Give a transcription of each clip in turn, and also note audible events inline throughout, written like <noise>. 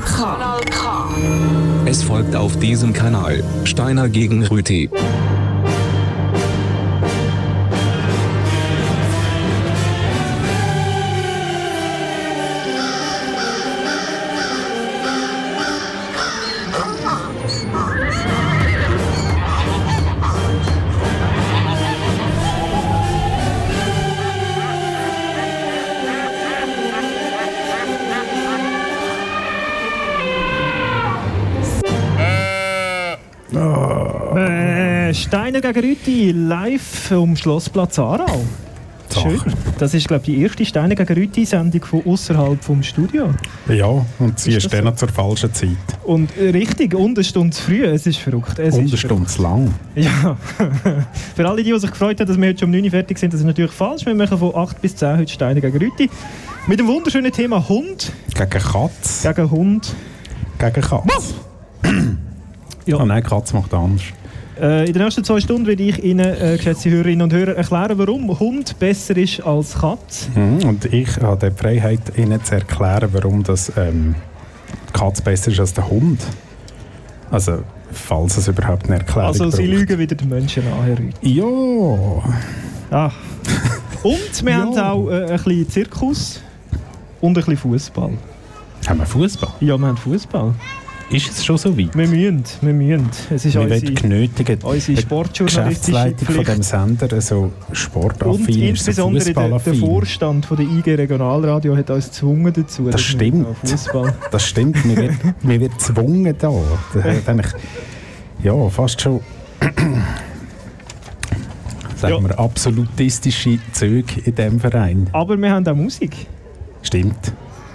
Kanal K. Es folgt auf diesem Kanal Steiner gegen Rüti. Gegen Rüti live um Schlossplatz Aarau. Schön. Das ist, glaube ich, die erste Steiner gegen Rüti-Sendung von außerhalb vom Studio. Ja, und sie Ist ist, dann so? zur falschen Zeit. Und äh, richtig, und eine Stunde zu früh. Es ist verrückt. Es Und eine Stunde zu lang. Ja. <laughs> Für alle, die, die sich gefreut haben, dass wir heute schon um 9 Uhr fertig sind, das ist natürlich falsch. Wir machen von 8 bis 10 heute Steine gegen Rüti. Mit dem wunderschönen Thema Hund Gegen Katz. gegen Hund. Gegen Katz. <clears throat> Ja. Oh nein, Katz macht anders. Äh, in den nächsten zwei Stunden werde ich Ihnen, äh, geschätzte Hörerinnen und Hörer, erklären, warum Hund besser ist als Katz. Mhm. Und ich habe die Freiheit, Ihnen zu erklären, warum das, ähm, die Katz besser ist als der Hund. Also, falls es überhaupt eine Erklärung Also, Sie braucht. lügen wieder den Menschen an, Herr. Ja. Ah. Und wir <laughs> Ja. haben auch äh, ein bisschen Zirkus und ein bisschen Fußball. Haben wir Fußball? Ja, wir haben Fußball. Ist es schon so weit? Wir müssen, wir müssen. Es ist Wir unsere, werden genötigt. unsere Die sportjournalistische Geschäftsleitung von Pflicht. dem Sender so sportaffin Und insbesondere der, der. Vorstand von der IG Regionalradio hat uns gezwungen dazu. Das wir stimmt. <laughs> Das stimmt, mir wird, mir wird gezwungen da. Das hat eigentlich, ja, fast schon <clears throat> sagen wir, absolutistische Züge in diesem Verein. Aber wir haben auch Musik. Stimmt.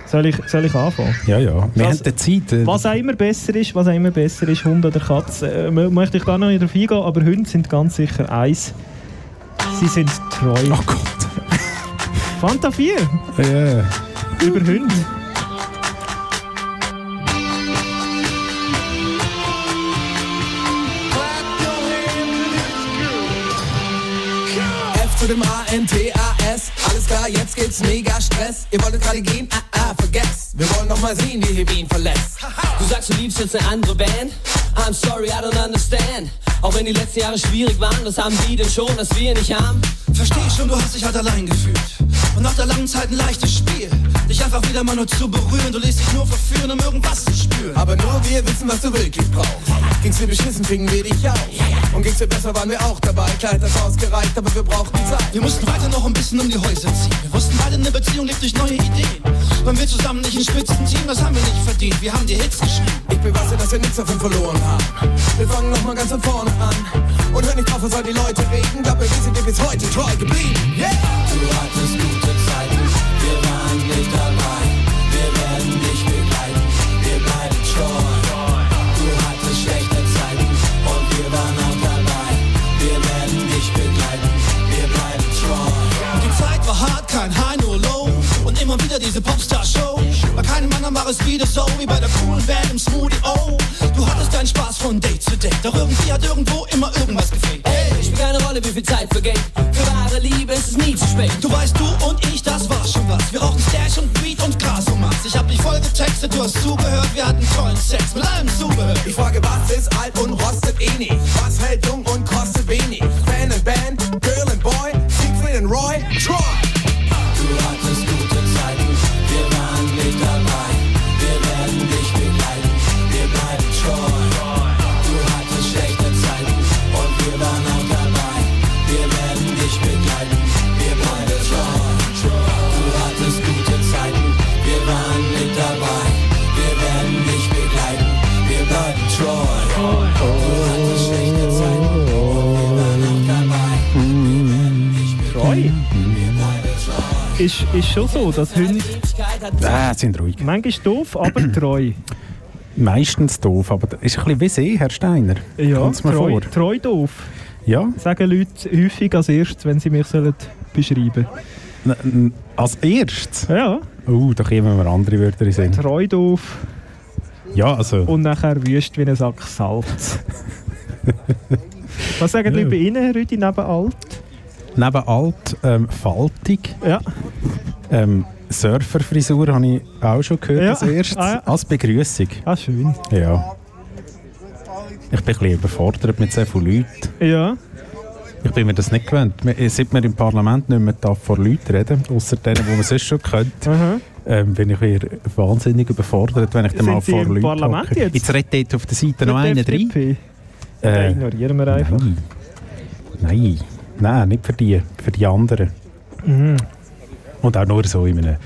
Soll ich, soll ich anfangen? Ja, ja. Wir Was- haben die Zeit. äh, Was auch immer besser ist, was auch immer besser ist, Hund oder Katze, äh, mö- möchte ich gar noch nicht darauf eingehen, aber Hunde sind ganz sicher eins. Sie sind treu. Oh Gott. <laughs> Fanta 4 Ja. über Hunde. F zu dem A-N-T-A-S. Alles klar, jetzt geht's mega Stress. Ihr wolltet gerade gehen? Ah, ah, vergesst. Wir wollen noch mal sehen, wie ihr Wien verlässt. Du sagst, du liebst jetzt eine andere Band. I'm sorry, I don't understand. Auch wenn die letzten Jahre schwierig waren, was haben die denn schon, das wir nicht haben? Versteh schon, du hast dich halt allein gefühlt. Und nach der langen Zeit ein leichtes Spiel. Dich einfach wieder mal nur zu berühren. Du lässt dich nur verführen, um irgendwas zu spüren. Aber nur wir wissen, was du wirklich brauchst. Ging's dir beschissen, fingen wir dich auf. Und ging's dir besser, waren wir auch dabei. Hat das ausgereicht, aber wir brauchten Zeit. Wir mussten weiter noch ein bisschen um die Häuser ziehen. Wir wussten beide, eine Beziehung lebt durch neue Ideen. Waren wir zusammen nicht ein Spitzenteam, das haben wir nicht verdient. Wir haben die Hits geschrieben. Ich beweise, dass wir nichts davon verloren haben. Wir fangen noch mal ganz von vorne an. Und hör nicht drauf, was all die Leute reden. Mir, wir sind dir bis heute treu geblieben. Yeah! Du hattest gute Zeiten, wir waren nicht dabei. Kein High, nur Low. Und immer wieder diese Popstar-Show. Bei keinem anderen war es wieder so wie bei der coolen Band im Smoothie O. Du hattest deinen Spaß von Date zu Date. Doch irgendwie hat irgendwo immer irgendwas gefehlt. Hey, spielt keine Rolle, wie viel Zeit vergeht. Für wahre Liebe ist es nie zu spät. Du weißt, du und ich, das war schon was. Wir rauchten Stash und Beat und Gras und Max. Ich hab dich voll getextet, du hast zugehört. Wir hatten tollen Sex mit allem Zubehör. Ich frage, was ist alt und rostet eh nicht? Was hält jung Ist, ist schon so, dass Hunde Ah, sind ruhig. manchmal doof, aber <clears throat> treu. Meistens doof, aber das ist ein bisschen wie Sie, Herr Steiner. Ja, Kommt's mir treu, vor. treu doof. Ja, Sagen Leute häufig als erstes, wenn sie mich sollen beschreiben n- n- als erstes. Ja, Oh, da kommen mir andere Wörter in Sinn. treu doof Ja, also, und nachher wüst wie ein Sack Salz. <laughs> Was sagen die Ja. Leute bei Ihnen, Herr Rüdi, neben alt? Neben alt, ähm, faltig, Ja, ähm, Surferfrisur habe ich auch schon gehört Ja. als erstes. Ah, ja. Als Begrüßung. Ah, schön. Ja. Ich bin ein bisschen überfordert mit so vielen Leuten. Ja. Ich bin mir das nicht gewöhnt. Wir- Seit wir im Parlament nicht mehr vor Leuten reden außer denen, die man sonst schon kennt, Aha. ähm, bin ich wieder wahnsinnig überfordert, wenn ich dann Sind mal Sie vor Leuten Parlament hocke. jetzt? Jetzt redet dort auf der Seite noch Für die einer drin. FDP. Den Äh, ignorieren wir einfach. nein. nein, nein, nicht für die, für die anderen. Mhm. Und auch nur so in einem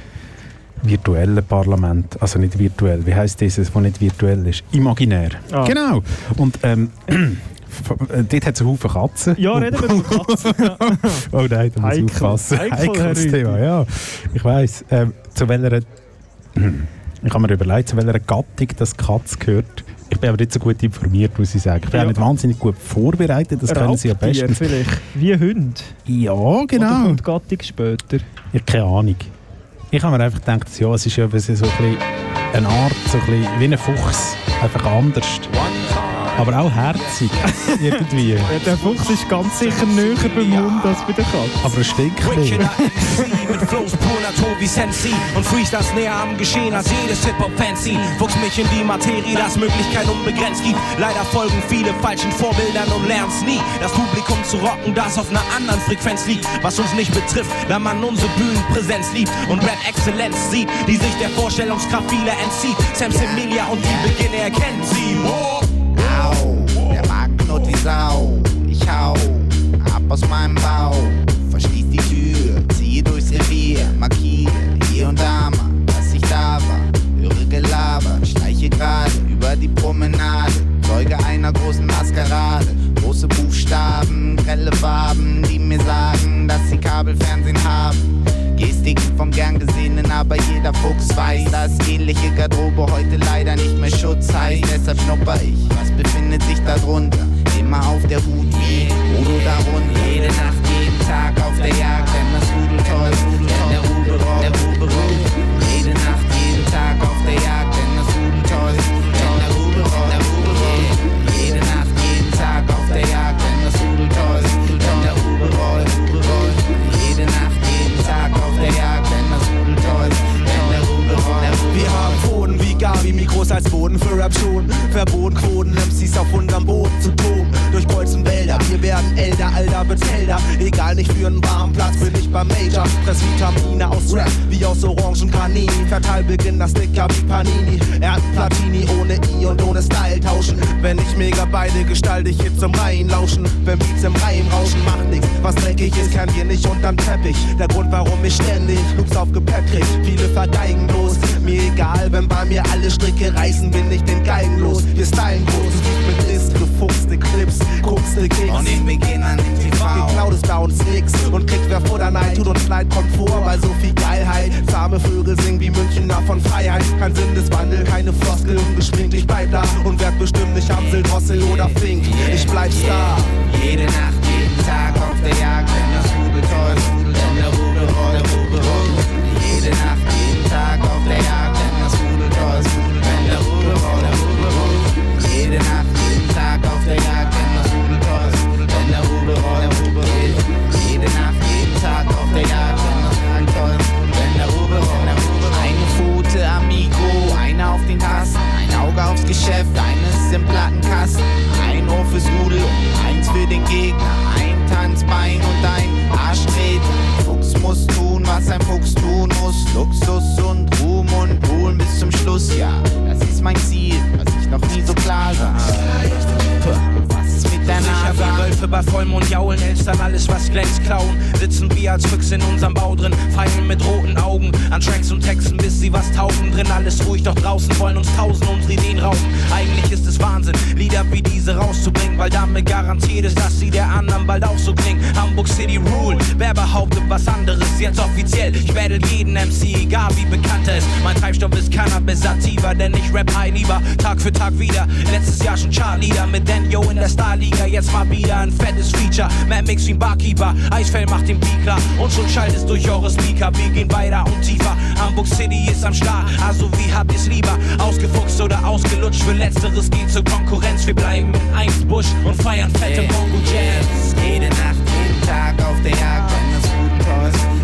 virtuellen Parlament. Also nicht virtuell. Wie heißt dieses, was nicht virtuell ist? Imaginär. Ah. Genau. Und ähm, äh, <clears throat> dort hat es einen Haufen Katzen. Ja, reden wir über Katzen. Ja. <laughs> Oh nein, da muss ich aufpassen. Heikles. Thema, ja. Ich weiss. Ähm, zu welcher... <clears throat> Ich habe mir überlegt, zu welcher Gattung das Katz gehört. Ich bin aber nicht so gut informiert, muss ich sagen. Ich bin Ja. auch nicht wahnsinnig gut vorbereitet, das können Sie ja Raubtier bestens. vielleicht. Wie Hunde. Ja, Oder genau. kommt die Gattung später? Ich habe keine Ahnung. Ich habe mir einfach gedacht, ja, es ist ja so ein bisschen eine Art, so ein bisschen wie ein Fuchs. Einfach anders. Aber auch herzig. <laughs> irgendwie. Ja, der Fuchs ist ganz sicher näher beim Hund als bei der Katze. Aber es stinkt nicht. Mit Flows pur Natur wie Sensi und Freestyles näher am Geschehen als jedes Hip-Hop-Fancy. Fuchs mich in die Materie, das Möglichkeit unbegrenzt gibt. Leider folgen viele falschen Vorbildern und lernst nie, das Publikum zu rocken, das auf einer anderen Frequenz liegt. Was uns nicht betrifft, da man unsere Bühnenpräsenz liebt und Rap-Exzellenz sieht, die sich der Vorstellungskraft vieler entzieht. Sam Semilia und die Beginne erkennen sie. Oh. Wie Sau. Ich hau ab aus meinem Bauch. Verschließ die Tür, ziehe durchs Revier. Markiere hier und da mal, dass ich da war. Höre Gelaber, schleiche gerade über die Promenade. Zeuge einer großen Maskerade. Große Buchstaben, grelle Farben, die mir sagen, dass sie Kabelfernsehen haben. Gestik vom gern gesehenen, aber jeder Fuchs weiß, dass ähnliche Garderobe heute leider nicht mehr Schutz heißt. Deshalb schnupper ich, was befindet sich da drunter? Immer auf der Hut, wie Udo darunter. Jede Nacht, jeden Tag auf der Jagd, denn das Rudel toll, denn der Rube rollt, der Rube rollt. Jede Nacht, jeden Tag auf der Jagd, denn das Rudel toll, denn der Rube rollt, der Rube rollt. Jede Nacht, jeden Tag auf der Jagd, denn das Rudel toll, denn der Rube rollt, Rube rollt. Jede Nacht, jeden Tag auf der Jagd, denn das Rudel toll, der Rube rollt, der Rube Wir haben Pfoten wie Gabi, Mikros als Boden für Rap schon. Verboten älter. Egal, nicht für einen warmen Platz, bin ich beim Major. Fress Vitamine aus Rap, wie aus Orangen Canini. Verteilbeginn das Dicker wie Panini. Er hat Platini ohne I und ohne Style tauschen. Wenn ich mega beide gestalte ich Hits im Reihen lauschen. Wenn Beats im Reim rauschen, macht nix. Was dreckig ist, kennen wir nicht unterm Teppich. Der Grund, warum ich ständig Loops auf Gepäck krieg. Viele vergeigen bloß. Mir egal, wenn bei mir alle Stricke reißen, bin ich den Geigen los. Wir stylen groß, mit List, gefuchste Clips, guckste Kicks. Von den Beginnern im TV. Geklaut ist bei uns nix und kriegt wer vor der Neid, tut uns leid, kommt vor, weil so viel Geilheit. Zahme Vögel singen wie Münchner von Freiheit. Kein Sinn des Wandel, keine Floskel, ungeschminkt, ich bleib da und werd bestimmt nicht Amsel, Drossel oder Fink. Ich bleib Star. Jede Nacht, jeden Tag auf der Jagd, wenn das Rudel toll, denn der Rudel rollt, der Rudel rollt. Jede Nacht, jeden Tag auf der Jagd, im Plattenkasten, ein Ohr fürs Rudel und eins für den Gegner, ein Tanzbein und ein Arschtritt. Fuchs muss tun, was ein Fuchs tun muss. Luxus und Ruhm und Ruhen bis zum Schluss, ja. Das ist mein Ziel, was ich noch nie so klar sah. Was ist mit der Sicher wie? Wölfe bei Vollmond jaulen, Elstern alles was glänzt klauen. Sitzen wir als Füchse in unserem Bau drin, feilen mit roten Augen an Tracks und Texten, bis sie was taugen. Drin alles ruhig, doch draußen wollen uns tausend unsere Ideen rauben. Eigentlich ist es Wahnsinn, Lieder wie diese rauszubringen, weil damit garantiert ist, dass sie der anderen bald auch so klingen. Hamburg City Rule, wer behauptet was anderes, jetzt offiziell. Ich battle jeden MC, egal wie bekannt er ist. Mein Treibstoff ist Cannabis Sativa, denn ich rap high lieber Tag für Tag wieder. Letztes Jahr schon Chartleader mit Daniel in der Starliga, jetzt mal wieder ein fettes Feature. Mad Mix wie ein Barkeeper, Eisfell macht den Beat klar und schon schallt es durch eure Speaker. Wir gehen weiter und tiefer. Hamburg City ist am Start, also wie habt ihr's lieber? Ausgefuchst oder ausgelutscht? Für Letzteres geht zur Konkurrenz. Wir bleiben in eins Busch und feiern fette Bongo Jams. Jede Nacht, jeden Tag auf der Jagd, wenn das Rudel toll,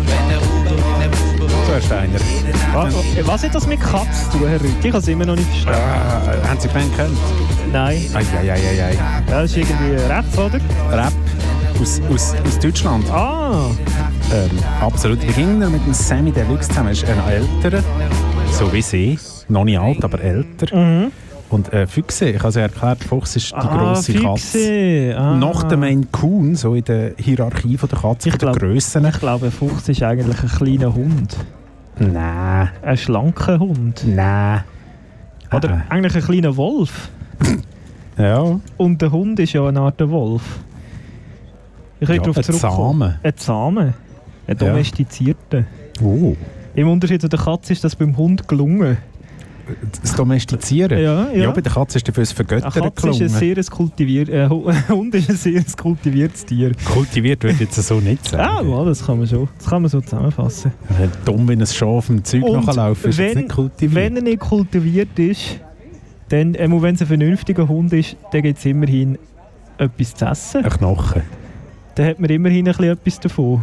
Steiner. Was, was hat das mit Katz zu tun, Herr Rüthi? Ich habe es immer noch nicht verstanden. Ah, haben Sie gemeint, können? Nein. Eieieiei. Ja, das ist irgendwie rechts, oder? Rap aus, aus, aus Deutschland. Ah, Ähm, absolut. Wir gingen mit dem Sammy Deluxe zusammen. Er ist ein älterer, so wie sie. Noch nicht alt, aber älter. Und äh, Füchse, ich habe es ja erklärt, Fuchs ist die Mhm. ah grosse Katze. Füchse. Ah. Nach dem Maine Coon, so in der Hierarchie von der Katze, Ich von der glaub- Grössen. Ich glaube, Fuchs ist eigentlich ein kleiner Hund. Nein, Ein schlanker Hund. nein. Oder Äh, eigentlich ein kleiner Wolf. <laughs> Ja, Und der Hund ist ja eine Art Wolf. Ich ja will darauf ein zurückkommen. Samen. Ein Samen. Ein Ja. domestizierter. Oh. Im Unterschied zu der Katze ist das beim Hund gelungen. Das Domestizieren? Ja, ja. Ja, bei der Katze ist dafür das Eine Vergöttern Katze ist ein sehr kultiviert, äh, Hu- <laughs> ein Hund ist ein sehr kultiviertes Tier. Kultiviert würde ich jetzt so nicht sagen. mal, das kann man schon. Das kann man so zusammenfassen. Wenn dumm wie ein Schaf im Zeug Und nachlaufen, ist wenn, nicht kultiviert. wenn er nicht kultiviert ist, dann, äh, wenn es ein vernünftiger Hund ist, dann gibt es immerhin etwas zu essen. Ein Knochen. Dann hat man immerhin ein bisschen etwas davon.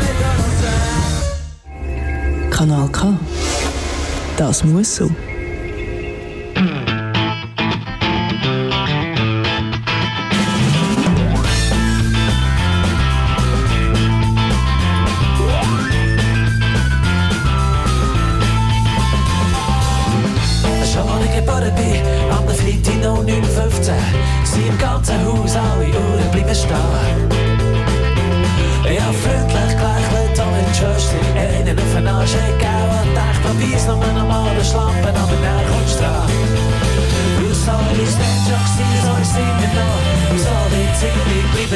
Kanal K. Das muss so.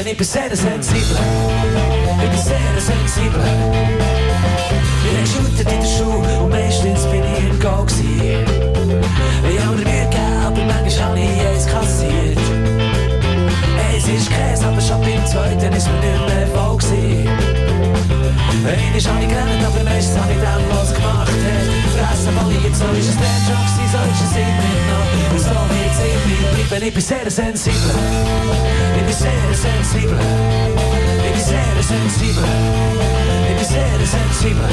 Bleiben, ich bin sehr sensibel. Ich bin sehr sensibel. Wir haben geschootet in der Schule und meistens bin ich im Go gewesen. Ich habe mir Mühe gegeben, aber manchmal habe ich eins kassiert. Eins ist Käse, aber schon beim zweiten ist mir nicht mehr voll gewesen. Einmal habe ich gerannt, aber meistens habe ich dann, was gemacht hat. Fressen verliert, so ist es der Job so ist es immer noch. Und so wird es immer bleiben, ich bin sehr sensibel. Sensibel. Bin sehr sensibel. Bin sehr sensibel.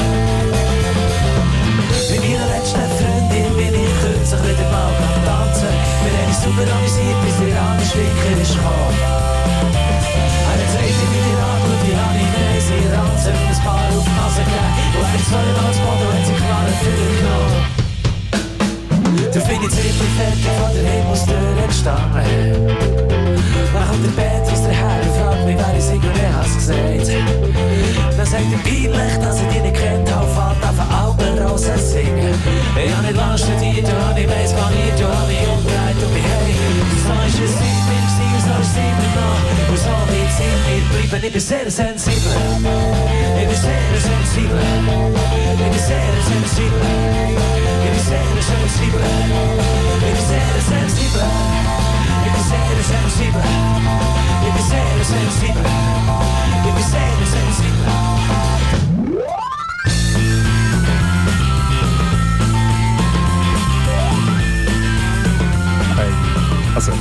Mit meiner letzten Freundin bin ich kürzlich wieder mal Tanzen. Wir haben super amüsiert, bis der andere Schwicker ist gekommen. Er hat gesagt, ich bin dir angeschaut, wie habe ich mir sie ranzen ein paar auf die Nase gegeben. Und Du findest ziemlich fertig von der Himmelstür gestanden. Dann kommt der Petrus daher und fragt mich, wer ich sei und er hat's gesagt. Dann sagt er peinlich, dass ich dich nicht kennt habe, fährt auf eine Alpenrose singen. Ich habe nicht lange studiert, du habe nicht weiss paniert, du habe mich umgedreht und bin hey. So ist es in mir gewesen, und so ist es immer noch. Und so wird es in mir bleiben, ich bin sehr sensibel. Ich bin sehr sensibel. Ich bin sehr sensibel. Ich bin sehr sensibel. Ich bin sehr sensibel. Ich bin sehr sensibel. Ich bin sehr sensibel. Ich bin sehr sensibel. Hey, also,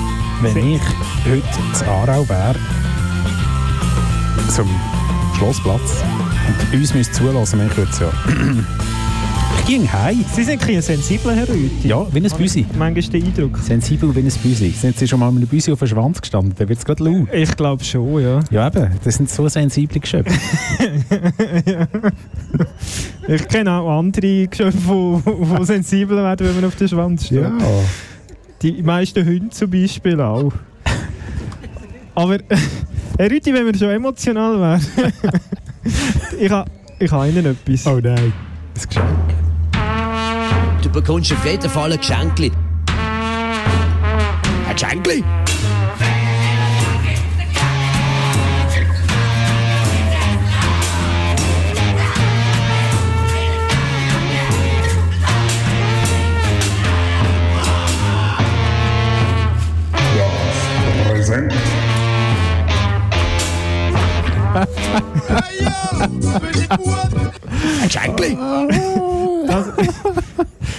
wenn ich heute zu Aarau wäre, zum Schlossplatz, und uns müsste zulassen, ich würde es ja. <clears throat> ich ging heim. Sie sind ein sensibler, Herr Rüthi. Ja, wie ein Büsi. Manchmal ist der Eindruck. Sensibel wie ein Büsi. Sind Sie schon mal mit einem Büsi auf den Schwanz gestanden? Dann wird es gerade laut. Ich glaube schon, ja. Ja, eben. Das sind so sensible Geschöpfe. <laughs> Ich kenne auch andere Geschöpfe, die, die sensibler werden, wenn man auf den Schwanz steht. Ja. Die meisten Hunde zum Beispiel auch. Aber, <laughs> Herr Rüti, wenn wir schon emotional wären, <laughs> ich habe ich ha Ihnen etwas. Oh nein. Das Geschenk. Du bekommst auf jeden Fall ein Geschenkli. Ein Geschenkli? Ein Geschenkli? Das,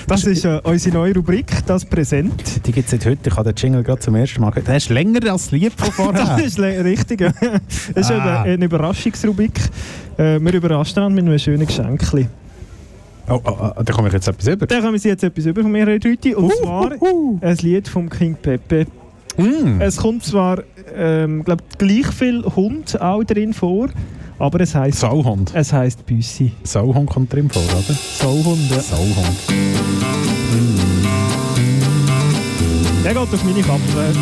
das ist äh, unsere neue Rubrik, das Präsent. Die gibt es seit heute. Ich habe den Jingle gerade zum ersten Mal gehört. Der ist länger als das Lied von <laughs> Das vorher. ist le- richtig. ja. Das ist Ah. eine, eine Überraschungsrubrik. Äh, wir überraschen einander mit einem schönen Geschenkli. Oh, oh, oh, da komme ich jetzt etwas über. Da haben wir jetzt etwas über von mir, Herr Rüti. Und zwar ein Lied vom King Pepe. Mm. Es kommt zwar ähm, glaub, gleich viel Hund auch drin vor, aber es heisst, Sauhund. es heisst Büssi. Sauhund kommt drin vor, oder? Sauhund, ja. Sauhund. Der geht auf meine Kappe.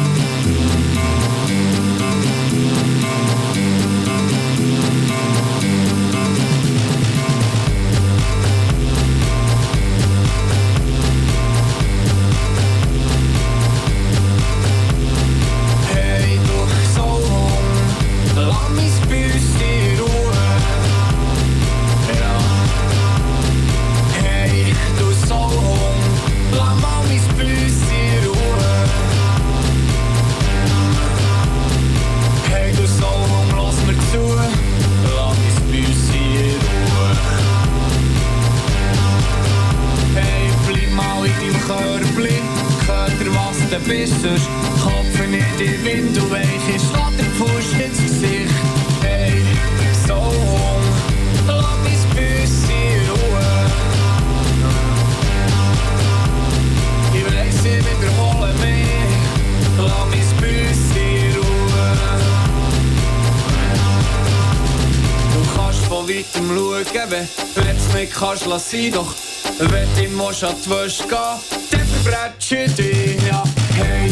Lass sein, doch wenn du im Mosch an die Wäsche gehen, dann verbrätst du dich, ja. Hey,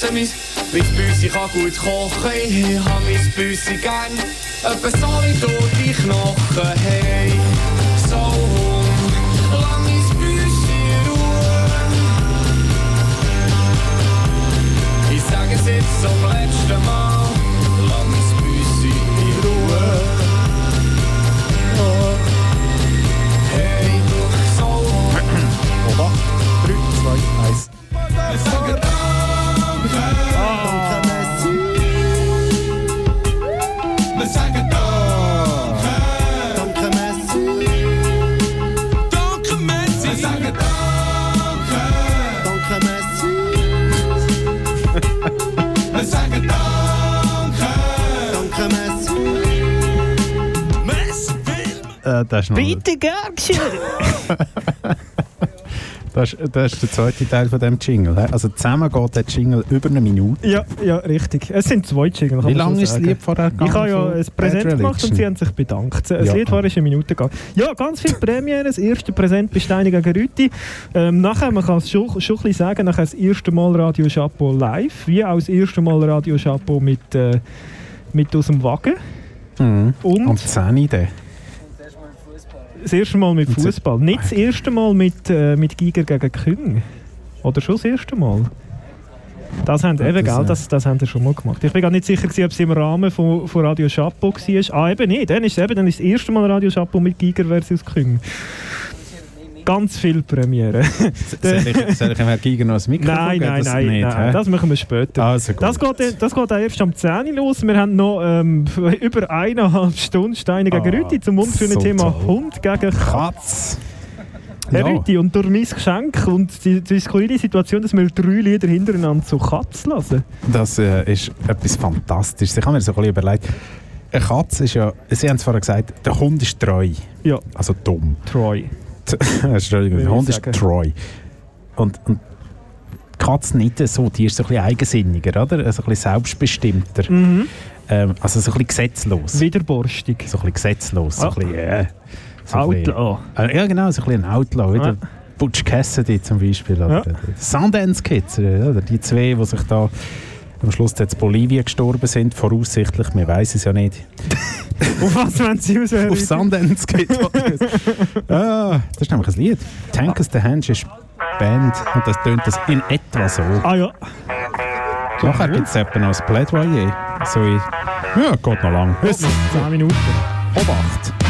putzen, mein, mein Büssi kann gut kochen. Ich hab mein Büssi gern, etwa so wie du die Knochen. Hey, so hung, lass mein Büssi in Ruhe. Ich sag es jetzt zum letzten Mal, lass mein Büssi in Ruhe. Hey, du so hung. Oba. 3, 2, 1. Das ist noch, Bitte, geschehen. das <laughs> Das ist, das ist der zweite Teil von dem Jingle. Also zusammen geht der Jingle über eine Minute. Ja, ja, richtig. Es sind zwei Jingle. kann Wie so lange ist das. Lied vorher gegangen? Ich habe ja ein Präsent gemacht und sie haben sich bedankt. Das Ja. Lied war eine Minute gegangen. Ja, ganz viele Premiere. Das erste Präsent bei Steini gegen Rüti. Ähm, nachher, man kann es schon, schon ein bisschen sagen, nachher das erste Mal Radio Chapeau live, wie auch das erste Mal Radio Chapeau mit, äh, mit aus dem Wagen. Mhm. Und Am 10 dann. Das erste Mal mit Fußball. Nicht das erste Mal mit, äh, mit Giger gegen Küng. Oder schon das erste Mal? Das haben, Ja, eben, das, gell, das, das haben sie schon mal gemacht. Ich bin gar nicht sicher, gewesen, ob es im Rahmen von, von Radio Chapeau war. Ah, eben nicht. Dann ist eben, dann ist das erste Mal Radio Chapeau mit Giger versus Küng. Ganz viele Premiere. <laughs> Soll ich, soll ich Herrn Giger noch ein Mikrofon nein, nein, Das nein, nicht, nein. Das machen wir später. Also. Das geht, das geht auch erst am 10 Uhr los. Wir haben noch ähm, <laughs> über eineinhalb Stunden Steine gegen Ah, Rüti zum wunderschönen so Thema toll. Hund gegen Katz. Herr Ja. Rüti, und durch mein Geschenk und die, die skurrile Situation, dass wir drei Lieder hintereinander zu Katz lassen. Das äh, ist etwas Fantastisches. Ich habe mir so ein bisschen überlegt, eine Katze ist ja, Sie haben es vorher gesagt, der Hund ist treu. Ja, Also dumm. Troy. <laughs> Entschuldigung, der Hund ist treu. Und, und die Katze nicht so, die ist so ein bisschen eigensinniger, oder? Also ein bisschen selbstbestimmter. Mhm. Ähm, also so ein bisschen gesetzlos. Widerborstig. So ein bisschen gesetzlos. So ein Ah. bisschen, äh, so ein bisschen- Outlaw. Äh, ja, genau, so ein bisschen ein Outlaw. Oder? Ah. Butch Cassidy zum Beispiel. Oder Ja. Sundance Kids. Oder? Die zwei, die sich da am Schluss jetzt Bolivien gestorben sind, voraussichtlich, wir wissen es ja nicht. <laughs> Auf was wollen Sie raus, Auf? Sundance Kids. <laughs> ah, das ist nämlich ein Lied. Tank is the Hands ist Band und das tönt das in etwa so. Ah ja. Nachher gibt es eben noch ein Plädoyer. So in, ja, geht noch lang. Bis 10 Minuten. Obacht.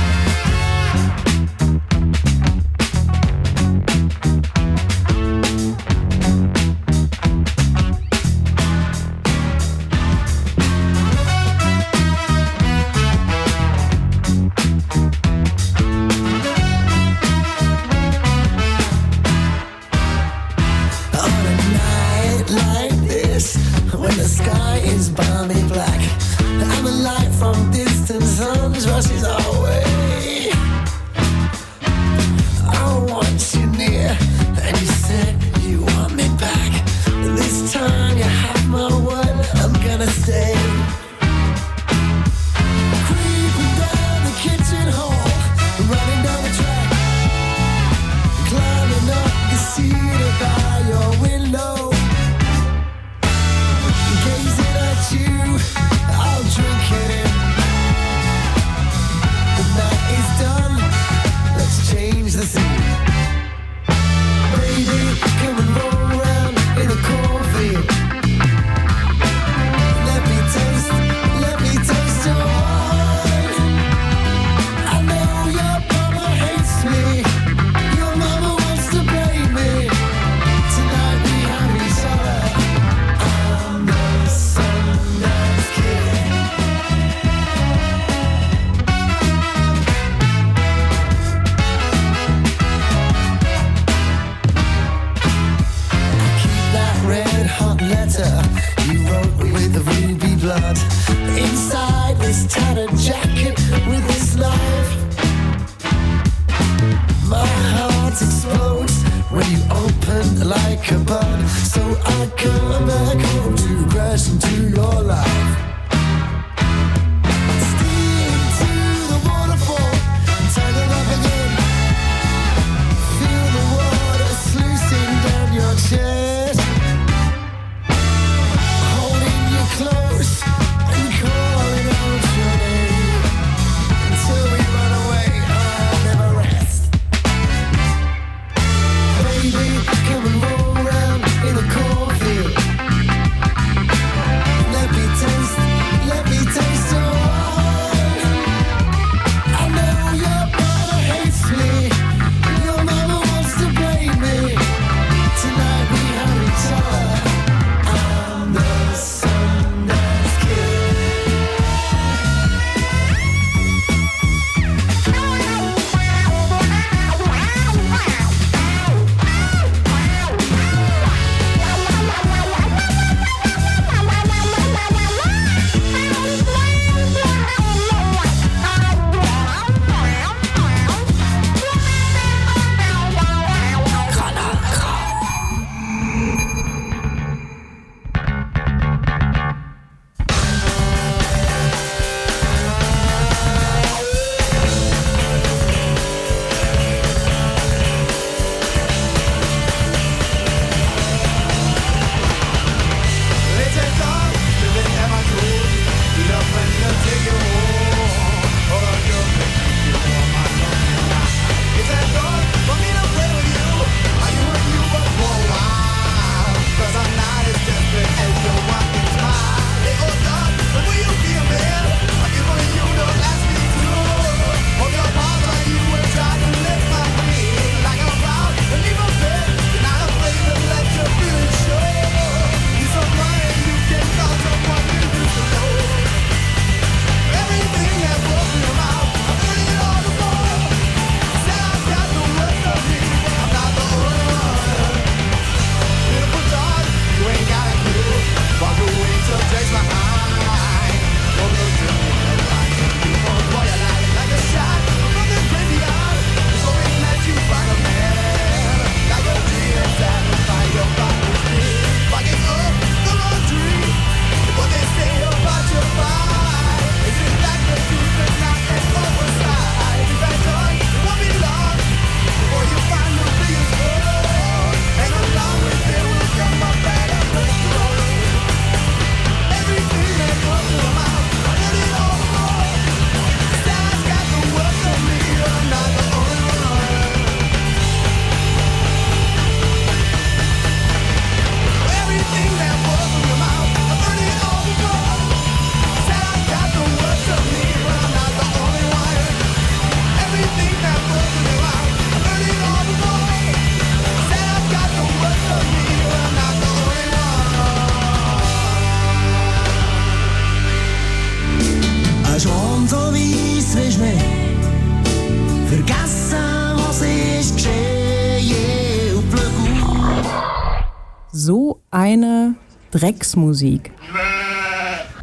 Drecksmusik.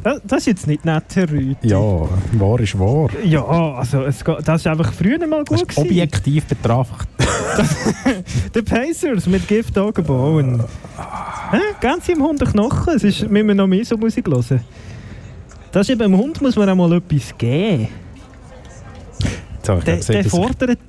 Das, das ist jetzt nicht nett, Herr Rüthi. Ja, wahr ist wahr. Ja, also es, geht- das ist einfach früher mal gut gewesen. Objektiv betrachtet. <laughs> The Pacers mit Gift Bone. Hä? Ganz im Hund Knochen. Es ist, müssen wir noch mehr so Musik hören. Das ist eben, dem Hund muss man auch mal etwas geben. Jetzt habe ich Der, gesehen, der fordert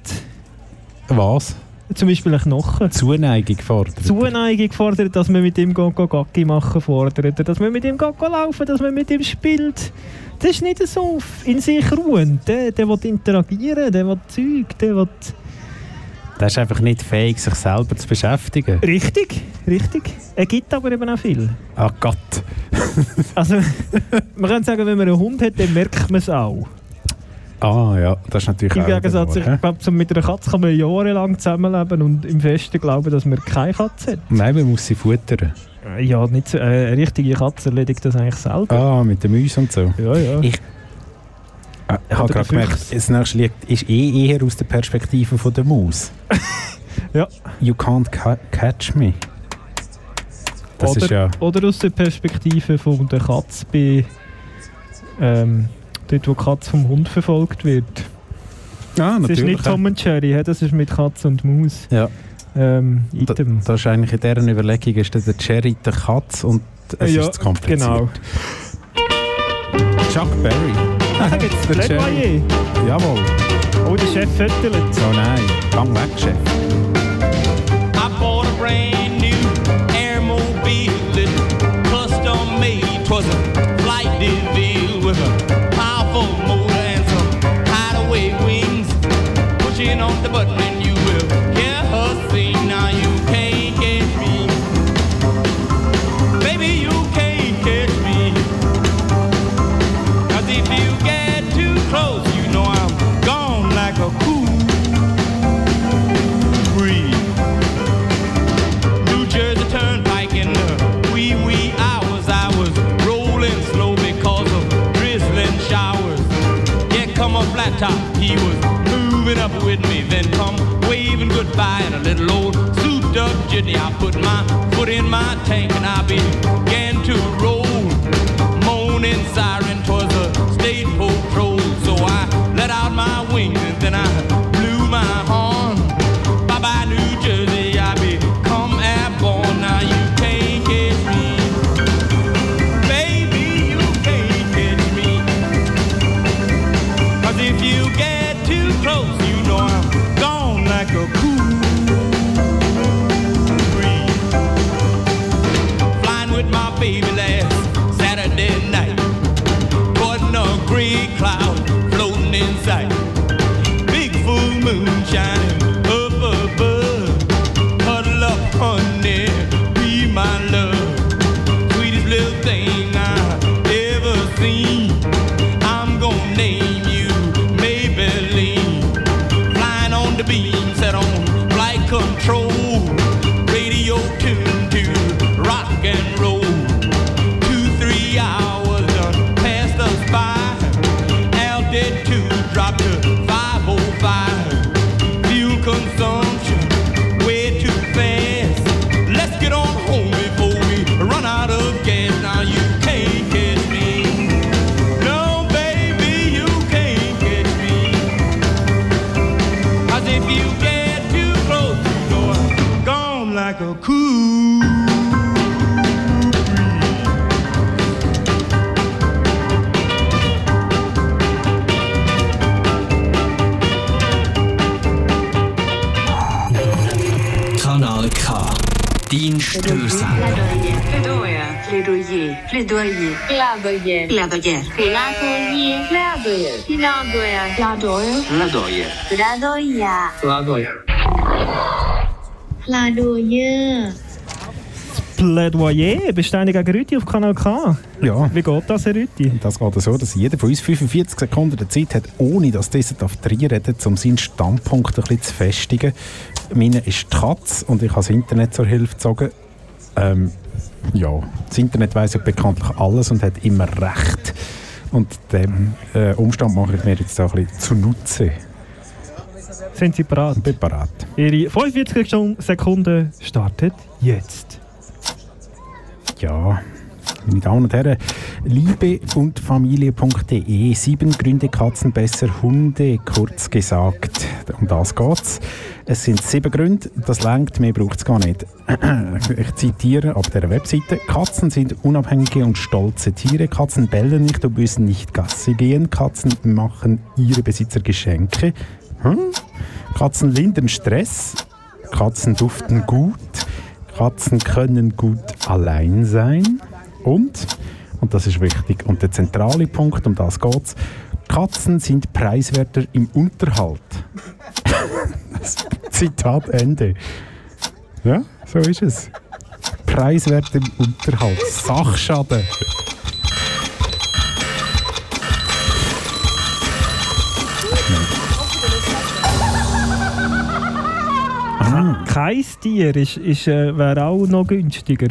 Was? Zum Beispiel einen Knochen. Zuneigung fordert. Zuneigung fordert, dass man mit ihm Gacki machen fordert, dass man mit ihm laufen, dass man mit ihm spielt. Das ist nicht so in sich ruhend. Der, der will interagieren, der will Zeug, der will... Der ist einfach nicht fähig, sich selber zu beschäftigen. Richtig, richtig. Er gibt aber eben auch viel. Ah Gott. Also, <laughs> man kann sagen, wenn man einen Hund hat, dann merkt man es auch. Ah ja, das ist natürlich Im auch Gegensatz, ich glaube, so mit einer Katze kann man jahrelang zusammenleben und im Festen glauben, dass man keine Katze hat. Nein, man muss sie futtern. Äh, Ja, nicht so, äh, eine richtige Katze erledigt das eigentlich selber. Ah, mit den Mäusen und so. Ja, ja. Ich, Ah, ich habe gerade gemerkt, das nächste Lied ist eh eher aus der Perspektive von der Maus. <laughs> Ja. You can't ca catch me. Das oder, ist ja... oder aus der Perspektive von der Katze bei ähm, dort, wo die Katze vom Hund verfolgt wird. Ah, Das ist natürlich. nicht Tom und Jerry, das ist mit Katze und Maus. Ja. Ähm, Da, Item. das ist eigentlich in deren Überlegung ist der Cherry der Katz und es ja, ist kompliziert. Genau. Chuck Berry. Ah, gibt's Der? Jerry. Jawohl. Oh, der Chef fötelt. Oh nein, gang weg, Chef. Moving up with me. Then come waving goodbye in a little old souped up jitney. I put my foot in my tank and I began to roll. Moaning siren, 'twas a state patrol. So I let out my wings and then I blew my horn. Bye bye, New Jersey, I become airborne. Now you can't catch me. Baby, you can't catch me. If you get too close, like a cool breeze. Flying with my baby last Saturday night. A gray cloud floating in sight. Big full moon shining Plädoyer, Plädoyer, Plädoyer, Plädoyer, Plädoyer, Plädoyer, Plädoyer, Plädoyer, Plädoyer. Plädoyer, Plädoyer. Plädoyer. Rüti auf Kanal K. Ja. Wie geht das, Herr Rüti? Das geht so, dass jeder von uns 45 Sekunden der Zeit hat, ohne dass dieser darf reden um seinen Standpunkt ein bisschen zu festigen. Meine ist die Katze und ich habe das Internet zur Hilfe gezogen. Ähm, ja, das Internet weiss ja bekanntlich alles und hat immer Recht. Und dem äh, Umstand mache ich mir jetzt auch ein bisschen zunutze. Sind Sie bereit? Ich bin bereit. Ihre 45 Sekunden startet jetzt. Ja, meine Damen und Herren, Liebe und Familie.de. Sieben Gründe Katzen besser Hunde, kurz gesagt. Um das geht's. Es sind sieben Gründe, das langt, mehr braucht es gar nicht. <clears throat> Ich zitiere ab der Webseite. Katzen sind unabhängige und stolze Tiere. Katzen bellen nicht und müssen nicht Gassi gehen. Katzen machen ihre Besitzer Geschenke. Hm? Katzen lindern Stress. Katzen duften gut. Katzen können gut allein sein. Und, und das ist wichtig, und der zentrale Punkt, um das geht es, Katzen sind preiswerter im Unterhalt. <laughs> Zitat Ende. Ja, so ist es. Preiswert im Unterhalt. Sachschaden. Kein Tier ist, ist, äh, wäre auch noch günstiger.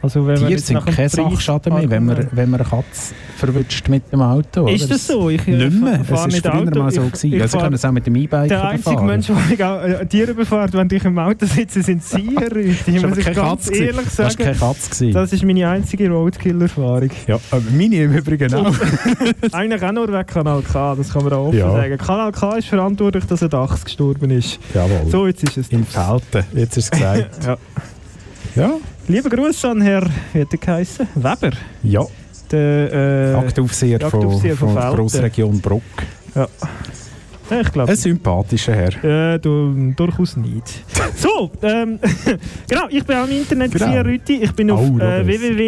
Also wenn Tiere sind kein Sachschaden mehr, wenn man, wenn man eine Katze verwünscht mit dem Auto. Ist oder? das so? Ich, äh, nicht mehr. Es nicht war früher Auto. mal so. Ich- gewesen. ich also können es auch mit dem E-Bike Der einzige. Mensch, der äh, Tiere befährt, wenn ich im Auto sitze, sind Sie, Rüthi. <laughs> Das Muss ich ganz Katze ehrlich Das war sagen. keine Katze gewesen. Das ist meine einzige Roadkill-Erfahrung. Ja, meine im Übrigen auch. <laughs> Eigentlich auch nur wegen Kanal K, das kann man auch offen Ja. sagen. Kanal K ist verantwortlich, dass ein Dachs gestorben ist. Jawohl. So, jetzt ist es. In Felten, jetzt ist es <laughs> gesagt. ja. ja. Liebe Grüße an Herr, wie hat er? Weber. Ja. Der äh, Aktaufseher von, Jagdaufseher von von, Velten. Grossregion Bruck. Ja. Ich glaube. Ein sympathischer Herr. Äh, du, durchaus nicht. <laughs> So, ähm, <laughs> genau, ich bin auch im Internet, Genau. Rüti. Ich bin auf Oh, äh, besser.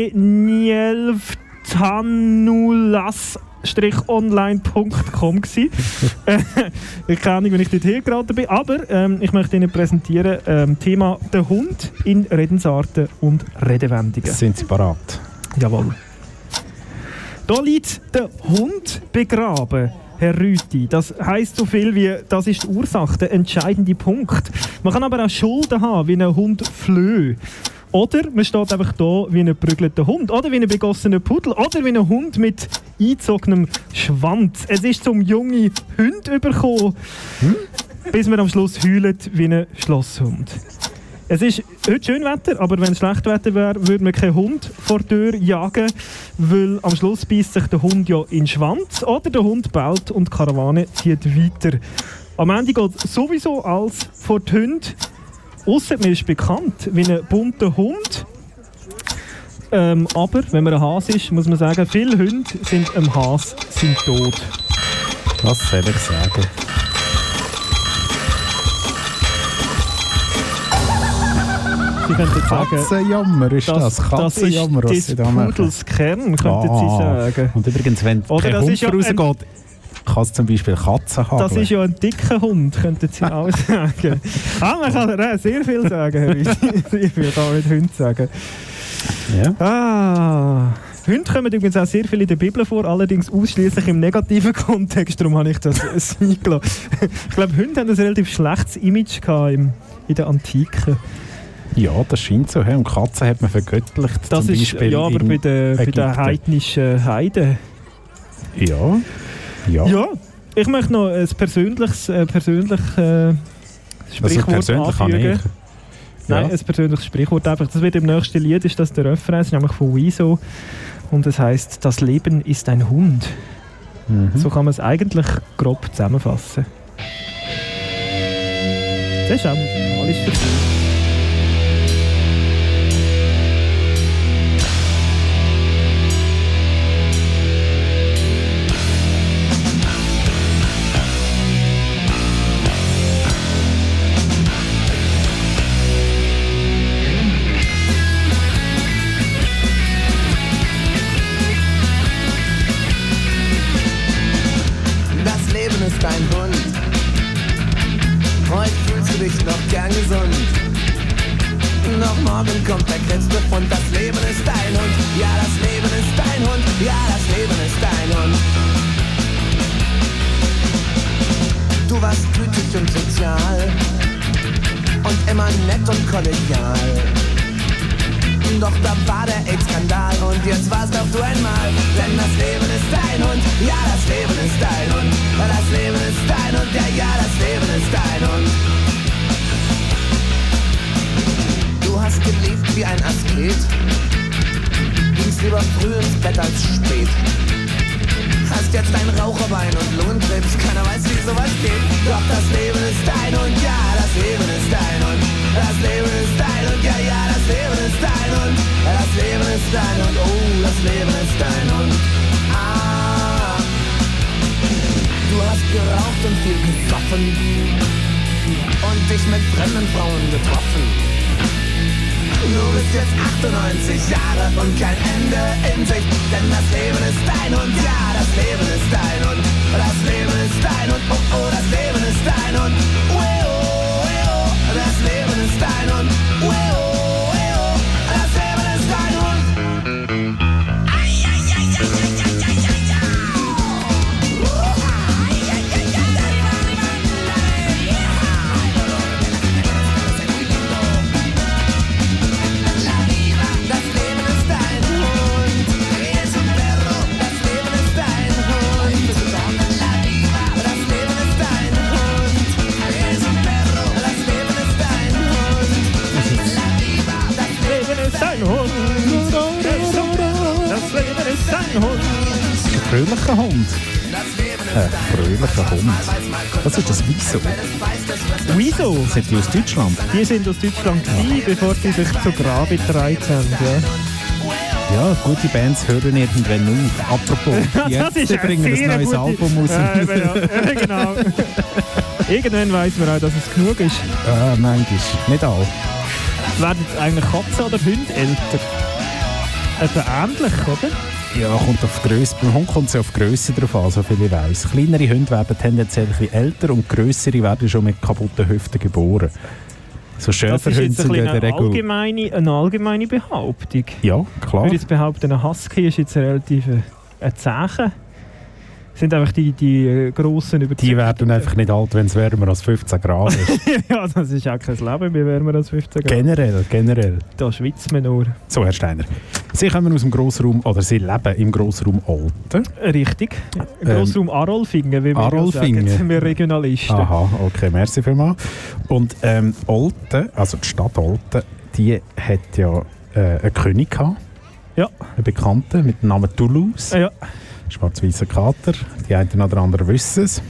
www.nielftanulas-online.com gsi. <laughs> Äh, ich keine Ahnung, wenn ich dort hergeraten bin, aber ähm, ich möchte Ihnen präsentieren ähm, Thema «Der Hund in Redensarten und Redewendungen». Sind Sie parat? Jawohl. Da liegt der Hund begraben. Herr Rüti, das heißt so viel wie, das ist die Ursache, der entscheidende Punkt. Man kann aber auch Schulden haben, wie ein Hund flöh. Oder man steht einfach da wie ein geprügelter Hund. Oder wie ein begossener Pudel. Oder wie ein Hund mit eingezogenem Schwanz. Es ist zum junge Hund übergekommen, bis man am Schluss heult wie ein Schlosshund. Es ist heute schön Wetter, aber wenn es schlecht Wetter wäre, würde man keinen Hund vor die Tür jagen, weil am Schluss beißt sich der Hund ja in den Schwanz oder der Hund bellt und die Karawane zieht weiter. Am Ende geht es sowieso als vor die Hunde. Ausser man ist bekannt wie ein bunter Hund. Ähm, aber wenn man ein Hase ist, muss man sagen, viele Hunde sind am Hase sind tot. Was soll ich sagen? Sie könnten sagen, Katzenjammer ist das. das Katzenjammer, was ist des. Pudels Kern, könnten Ah. Sie sagen. Und übrigens, wenn das Hund rausgeht, kann es zum Beispiel Katzen haben. Das ist ja ein dicker Hund, könnten Sie auch <laughs> sagen. Ah, man kann sehr viel sagen, Herr. Sehr viel kann man mit Hund sagen. Ja. Ah. Hunde kommen übrigens auch sehr viel in der Bibel vor, allerdings ausschließlich im negativen Kontext, darum habe ich das <laughs> eingelassen. Ich glaube, Hunde haben ein relativ schlechtes Image gehabt im, in der Antike. Ja, das scheint so. Und Katzen hat man vergöttlicht. Das zum ist, Beispiel ja, aber bei den, bei den heidnischen Heiden. Ja. Ja. Ja, ich möchte noch ein persönliches, äh, äh, Also Sprichwort persönlich habe anfügen. ich. Nein, Ja. ein persönliches Sprichwort einfach. Das wird im nächsten Lied, ist das der Refrain, ist nämlich von Wieso. Und es heißt, das Leben ist ein Hund. Mhm. So kann man es eigentlich grob zusammenfassen. Das ist auch musikalisch für kommt der Grenzbefund. Das Leben ist dein Hund. Ja, das Leben ist dein Hund. Ja, das Leben ist dein Hund. Du warst gütig und sozial. Und immer nett und kollegial. Doch da war der AIDS-Skandal und jetzt warst auch du einmal. Geht, ging's lieber früh ins Bett als spät. Hast jetzt ein Raucherbein und Lungenkrebs, keiner weiß, wie sowas geht. Doch das Leben ist dein und ja, das Leben ist dein und das Leben ist dein und ja, ja, das Leben ist dein und das Leben ist dein und oh, das Leben ist dein und ah. Du hast geraucht und viel gesoffen und dich mit fremden Frauen getroffen. Du bist jetzt 98 Jahre und kein Ende in Sicht, denn das Leben ist dein und ja, das Leben ist dein und das Leben ist dein und oh oh, das Leben fröhlicher Hund. Ein fröhlicher Hund. Was ist das Wieso? Wieso? Sind die aus Deutschland? Die sind aus Deutschland gewesen, bevor sie sich zu Grabe getragen haben. Ja. Ja, gute Bands hören irgendwann auf. Apropos, <laughs> die Das bringen ein neues gute- Album raus. Ja, eben, ja. <laughs> Ja, genau. Irgendwann weiss man auch, dass es genug ist. Ah, manchmal. Nicht all. Werden eigentlich Katzen oder Hunde älter? Etwa ähnlich, oder? Ja, kommt auf Grösse. Beim Hund kommt es ja auf Grösse drauf an, so viel ich weiss. Kleinere Hunde werden tendenziell ein älter und grössere werden schon mit kaputten Hüften geboren. So Das ist jetzt ein in der eine Regel... allgemeine, eine allgemeine Behauptung. Ja, Ich klar. würde jetzt behaupten, ein Husky ist jetzt relativ ein ein Zeichen. Sind einfach die, die äh, grossen über Die werden einfach nicht alt, wenn es wärmer als 15 Grad ist. <laughs> ja, das ist auch kein Leben, wir wärmer als 15 Grad. generell, generell. Da schwitzt man nur. So, Herr Steiner. Sie kommen aus dem Grossraum, oder Sie leben im Grossraum Olten. Richtig. Ähm, Grossraum Arolfingen, wie wir Arolfingen. sagen, wir Regionalisten. Aha, okay, merci vielmals. Und ähm, Olten, also die Stadt Olten, die hat ja äh, einen König gehabt. Ja. Einen Bekannten mit dem Namen Toulouse. Ja. Schwarz-weißer Kater. Die einen oder anderen wissen es.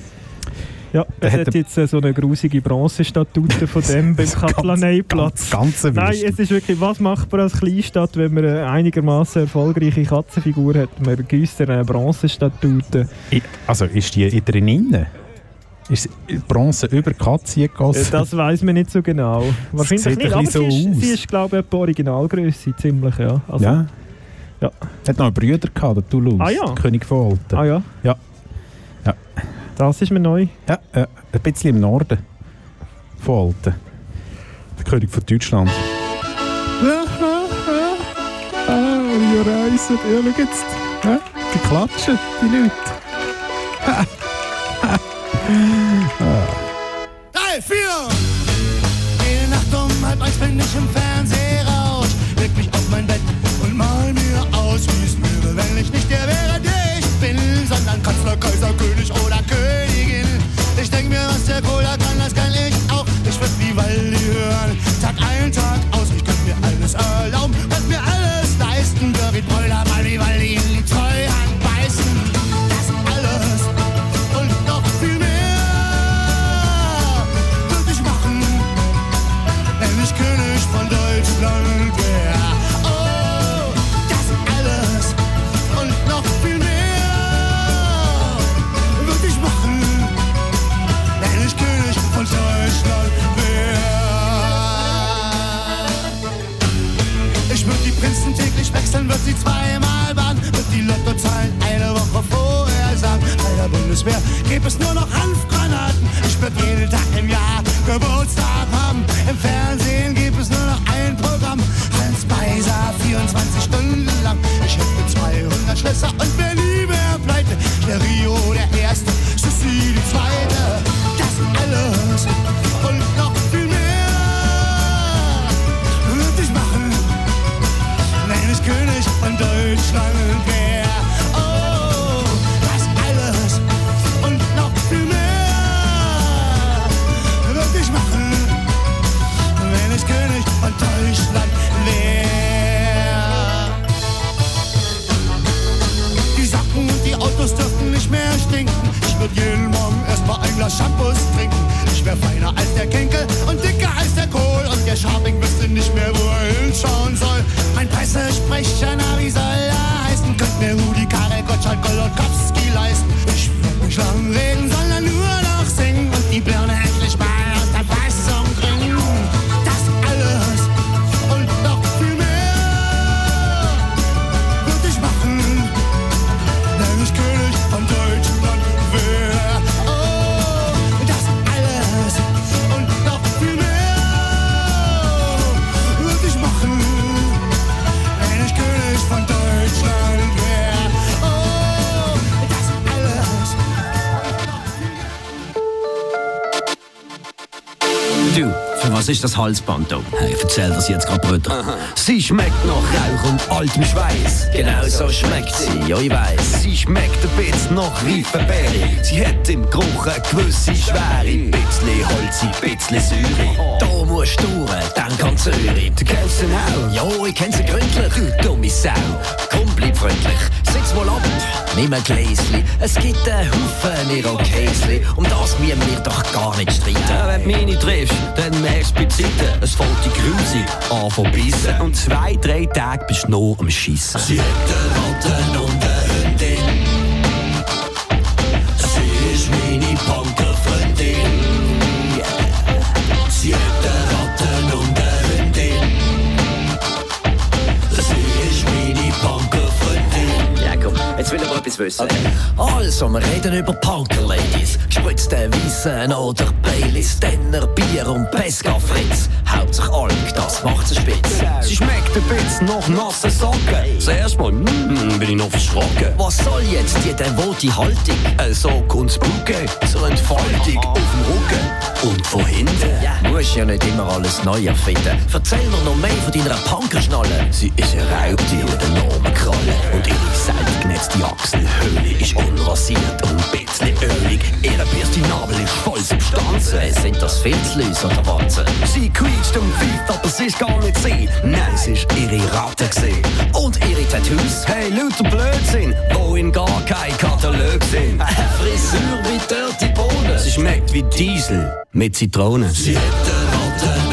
Ja, es hat hat jetzt äh, so eine grusige Bronzestatute <laughs> von dem beim Kaplanei-Platz. Ganz, ganz Nein, es ist wirklich, was macht man als Kleinstadt, wenn man eine einigermaßen erfolgreiche Katzenfigur hat? Man gießt eine Bronzestatute. Also ist die in drin innen? Ist Bronze über die Katze Äh, gegossen? Das weiß man nicht so genau. Wahrscheinlich sieht nicht, aber bisschen sie, so ist, aus. sie ist, glaube ich, etwa Originalgröße, ziemlich, ja. Also, ja. Ja. Hat noch einen Bruder gehabt, der Toulouse. Ah, ja. der König von Olten. Ah ja? Ja. Ja. Das ist mir neu. Ja, äh, ein bisschen im Norden von Olten. Der König von Deutschland. Ah, wir reisen. Ja, schau jetzt. Die klatschen, die Leute. Drei, vier! Jede Nacht um halb eins bin ich im Fernsehrausch. Kanzler, Kaiser, König oder Königin. Ich denk mir, was der Cola kann, das kann ich auch. Ich würd Vivaldi hören, Tag ein, Tag aus. Ich könnt mir alles erlauben, ist das Halsband? Hey, ich erzähl das jetzt gerade, Brüder. Sie schmeckt nach Rauch und altem Schweiß. Genau so schmeckt sie, ja ich weiss. Sie schmeckt ein bisschen nach reifen Beere. Sie hat im Geruch eine gewisse Schwere. Bisschen holzig, bisschen Säure. Da musst du durch, dann kann's Öre. Du kennst sie auch? Ja, ich kenn sie gründlich. Du dumme Sau. Komm, bleib freundlich. Sitz mal ab, nimm ein Gläschen. Es gibt einen Haufen Irokäsli. Um das müssen wir doch gar nicht streiten. Ja, wenn du meine triffst, dann merkst du bei Zeiten, es fällt die grusig an von Bissen. Und zwei, drei Tage bist du noch am Schiessen. Sie hat einen Ratten und eine wissen. Also, wir reden über Punker-Ladies. Gespritzte Weissen oder Baileys, Denner, Bier und Pesca Fritz. Hauptsache Alk, das macht sie spitz. Sie schmeckt ein bisschen nach nassen Socken. Zuerst mal, mm, bin ich noch verschrocken. Was soll jetzt die devote Haltung? Äh, so kommt's Bucke, zur Entfaltung auf dem Rücken und von hinten. Ja. Musst ja nicht immer alles neu erfinden. Erzähl mir noch mehr von deiner Punkerschnalle. Sie ist ein Raubtier mit enormen Krallen und ihre seitgenetzte Achselhöhle ist unrasiert und bisschen ölig. Ihre beste Nabel ist voll Substanzen. Sind das Filzlüse oder Wanzen? Sie quietscht und pfeift, aber es ist gar nicht sie. Nein, es ist ihre Ratte gesehen. Und ihre Tattoos? Hey, lauter Blödsinn, wo in gar kein Katalog sind. Eine Frisur wie Dirty Bohnen. Sie schmeckt wie Diesel mit Zitronen. Sie hat eine Ratte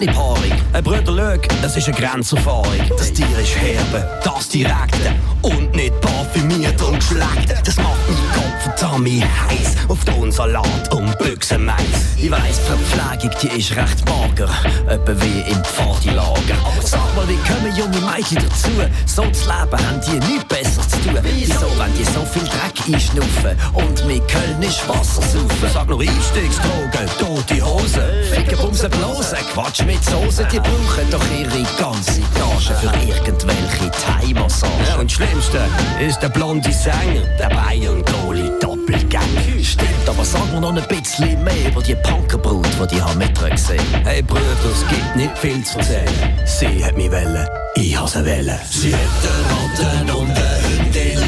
seltene Paarung. Ein Bruder Lüg, das ist eine Grenzerfahrung. Das Tier ist herbe, das direkte und nicht parfümiert und geschleckt. Das macht meinen Kopf verdammt heiß auf Tonsalat und Büchsenmais. Ich weiss, die Verpflegung, die ist recht mager, etwa wie im Pfadilager. Sag mal, wie kommen junge Mädchen dazu? So zu leben, haben die nichts Besseres zu tun. Wieso, wenn die so viel Dreck einschnaufen und mit Köln ist Wasser saufen? Sag nur Einstiegsdrogen, tote Hose, Ficken, Bumsen, Blosen, Quatsch mit Soße. Die brauchen doch ihre ganze Gage für irgendwelche Thai-Massagen. Ja, und das Schlimmste ist der blonde Sänger, der Bayern Doppelgang. Stimmt, aber sag mir noch ein bisschen mehr über die Punkerbrut, die die haben mitgesehen. Hey Brüder, es gibt nicht viel zu erzählen. Sie hat mich wollen, ich habe sie wollen. Sie hat eine Ratte und eine Hündin.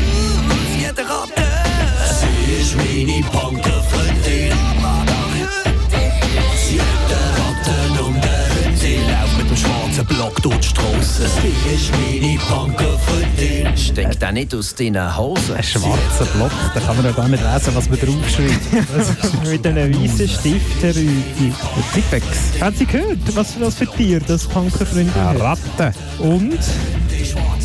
Sie hat eine Ratte. Sie ist meine Punkerfreundin. Schwarzen Block durch die Strasse. Sie ist meine Punkerfreundin. Stinkt auch nicht aus deinen Hosen. Ein schwarzer Block, da kann man ja gar nicht lesen, was man draufschreibt. Mit einem weißen Stift, Herr Rüdi. Tipex. Haben Sie gehört, was, was für Tier das Punkerfreundin Eine hat? Ratte. Und?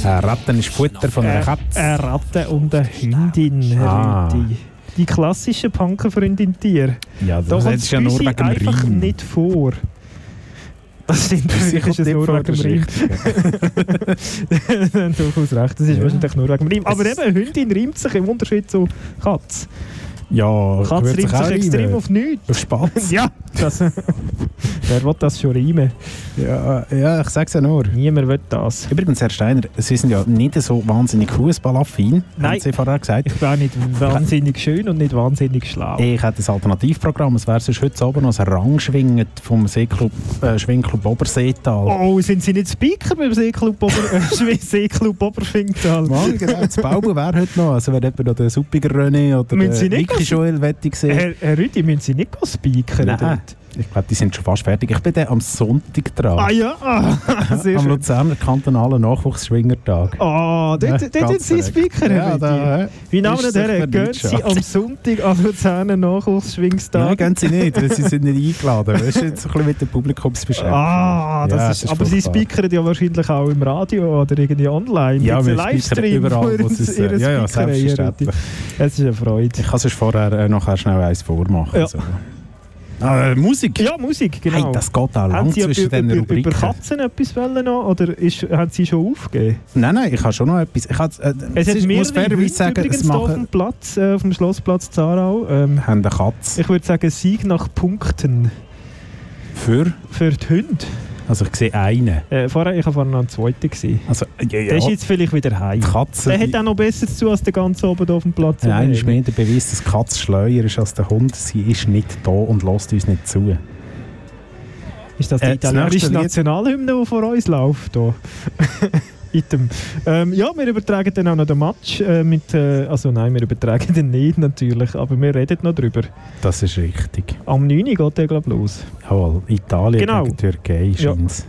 Eine Ratte ist Futter von einer Äh, Katze. Eine Ratte und eine Hündin, Herr Ah. Rüdi. Die klassischen Punkerfreundin-Tier. Ja, Da das kommt ist ja nur wegen dem einfach Reim. nicht vor. Das stimmt, kommt ist es nur wegen das dem ist Reim. Dann durchaus recht, das ist Ja. wahrscheinlich nur wegen dem Reim. Aber eben, Hündin reimt sich im Unterschied zu Katz. Ja, Katz reimt sich extrem reimen. auf nichts. Auf Spatz. <laughs> Ja, das, <laughs> Wer will das schon reimen? Ja, ja ich sag's ja nur. Niemand will das. Übrigens, Herr Steiner, Sie sind ja nicht so wahnsinnig fußballaffin, Nein. haben Sie vorher gesagt. Ich bin auch nicht wahnsinnig schön und nicht wahnsinnig schlau. Ich hätte ein Alternativprogramm. Es wäre sonst heute Abend noch ein Rangschwingen vom Seeclub, äh, Schwingclub Oberseetal. Oh, sind Sie nicht Speaker beim Seeklub, Ober <laughs> äh, Seeklub? Mann, genau, das Bauben wäre heute noch. Also wenn jemand noch den Suppiger René oder Müssen den Joel wette sehen. Herr, Herr Rüdi, müssen Sie nicht speakern? Nein, dort? Ich glaube, die sind schon fast fertig. Ich bin dann am Sonntag dran. Ah ja, ah, <laughs> sehr am. Luzerner kantonalen Nachwuchsschwingertag. Ah, dort, Ja, dort sind Sie. Speaker, Ja, da, Wie Namen der Gehen Sie am Sonntag an Luzerner Nachwuchsschwingstag? Nein, gehen Sie nicht, weil Sie sind nicht eingeladen. Das ist jetzt ein bisschen mit der Publikumsbeschränkung. Ah, das Ja, ist, das ist aber Sie speakern ja wahrscheinlich auch im Radio oder irgendwie online. Ja, wir Livestream überall, wo Sie es- Ihren ja, ja, selbstverständlich. Es ist eine Freude. Ich kann sonst vorher äh, nachher schnell eins vormachen. Ja. Also. Ah, Musik? Ja, Musik, genau. Hey, das geht auch lang zwischen über, den über, Rubriken. über Katzen etwas wollen noch, oder ist, haben Sie schon aufgegeben? Nein, nein, ich habe schon noch etwas. Ich habe, äh, Es hat ist- mehrere muss fairerweise sagen, es hier auf machen, dem Platz, äh, auf dem Schlossplatz Zarau. Ähm, haben eine Katze ich würde sagen, Sieg nach Punkten für. für die Hunde. Also ich sehe einen. Äh, vorher, ich war vorher noch ein Zweiter. Gewesen. Also, ja, ja. Der ist jetzt vielleicht wieder heim. Die Katze. Der hat auch noch besser zu als der ganze oben auf dem Platz. Nein, ist mehr der Beweis, dass Katze schleuer ist als der Hund. Sie ist nicht da und lässt uns nicht zu. Ist das die Äh, italienische Nationalhymne, die vor uns läuft? Hier? <laughs> Item. Ähm, ja, wir übertragen dann auch noch den Match. Äh, mit, äh, also nein, wir übertragen den nicht natürlich, aber wir reden noch drüber. Das ist richtig. Am 9. Uhr geht der, glaube ich, los. Jawohl, Italien Genau. gegen Türkei Ja. scheint's.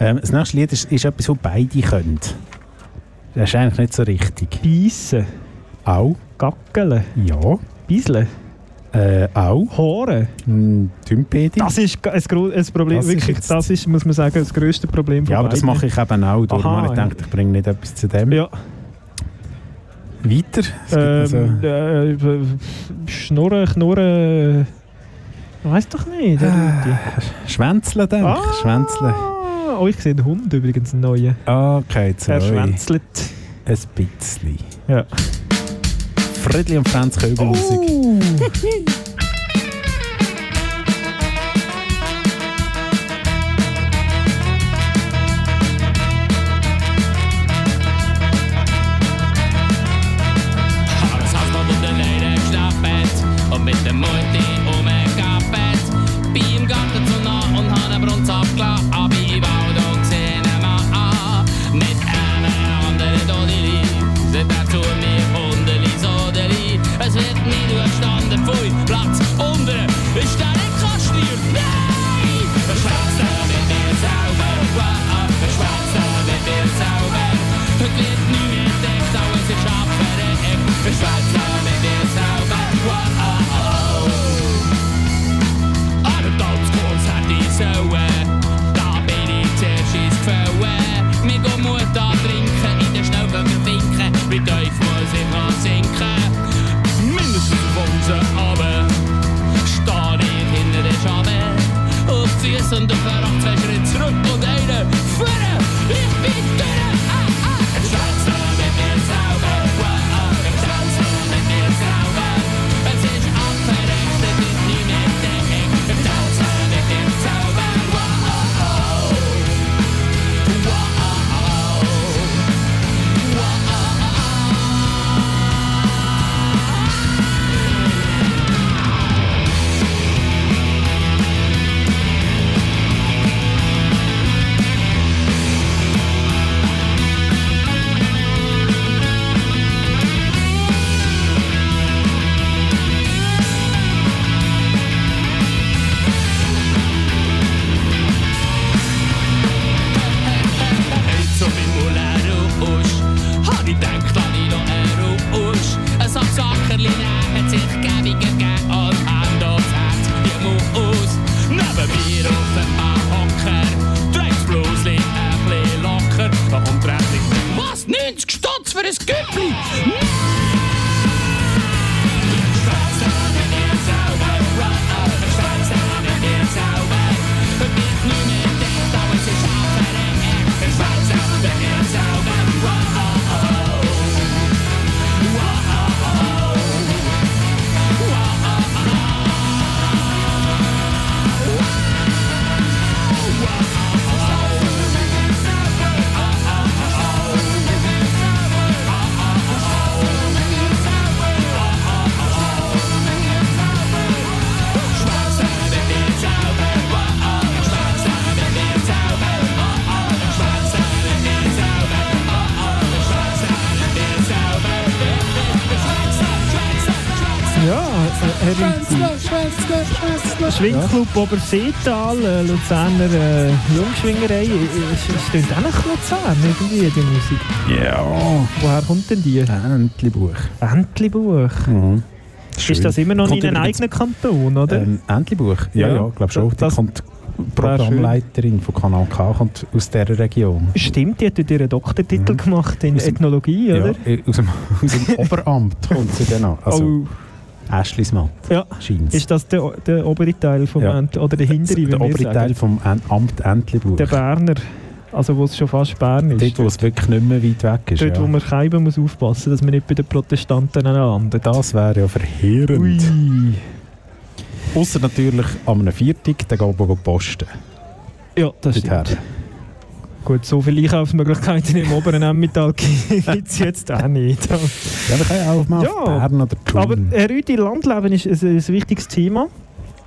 Ähm, das nächste Lied ist, ist etwas, das beide können. Das ist eigentlich nicht so richtig. Beißen, Auch? Gackeln, Ja. Beiseln, Äh, auch? Horen. Hm, Tümpedi? Das ist ein, Problem, Das ist wirklich, das ist, muss man sagen, das grösste Problem Ja, aber das beiden. mache ich eben auch. Darum Aha, ich ja. gedacht, ich bringe nicht etwas zu dem. Ja. Weiter? Gibt also- Ähm, äh, äh, Schnurren, Knurren. Weiß doch nicht. Rüdi. Schwänzeln, denke Ah. ich. Schwänzeln. Oh, ich sehe einen Hund übrigens, einen neuen. Okay, zwei. Er schwänzelt. Ein bisschen. Ja. Friedli und Franz Köbelmusik. Oh. Das <laughs> Schwingclub Oberseetal, äh, Luzerner äh, Jungschwingerei. Es klingt auch nach Luzern irgendwie, die Musik. Ja. Woher kommt denn die? Entlebuch. Entlebuch. Mhm. Ist das immer noch Kommt in einem eigenen Kanton, oder? Ähm, Entlebuch? Ja, Ja. ja, ich glaube schon. Die Das- kommt Programmleiterin von Kanal K kommt aus dieser Region. Stimmt, die hat dort ihren Doktortitel gemacht in Ethnologie, oder? Ja, äh, aus, dem, aus dem <laughs> Oberamt kommt sie dann an. Also, Oh. Äschlismatt. Ja. Scheint's. Ist das der, der obere Teil vom Ja. Ent oder der hintere, der obere sagen? Teil vom Amt Entlebuch. Der Berner, also wo es schon fast Bern ist. Dort, wo es wirklich nicht mehr weit weg ist. Dort, ja. wo man Scheiben muss aufpassen muss, dass man nicht bei den Protestanten landet. Das wäre ja verheerend. Außer natürlich an einem Viertag, dann gehen wir posten. Ja, das Dorthin. stimmt. Gut, so viele Einkaufsmöglichkeiten im oberen Emmental <laughs> gibt es jetzt auch nicht. Ja, wir können auch mal Ja, Bern oder Thun. Aber Herr Rüdi, Landleben ist ein, ein wichtiges Thema.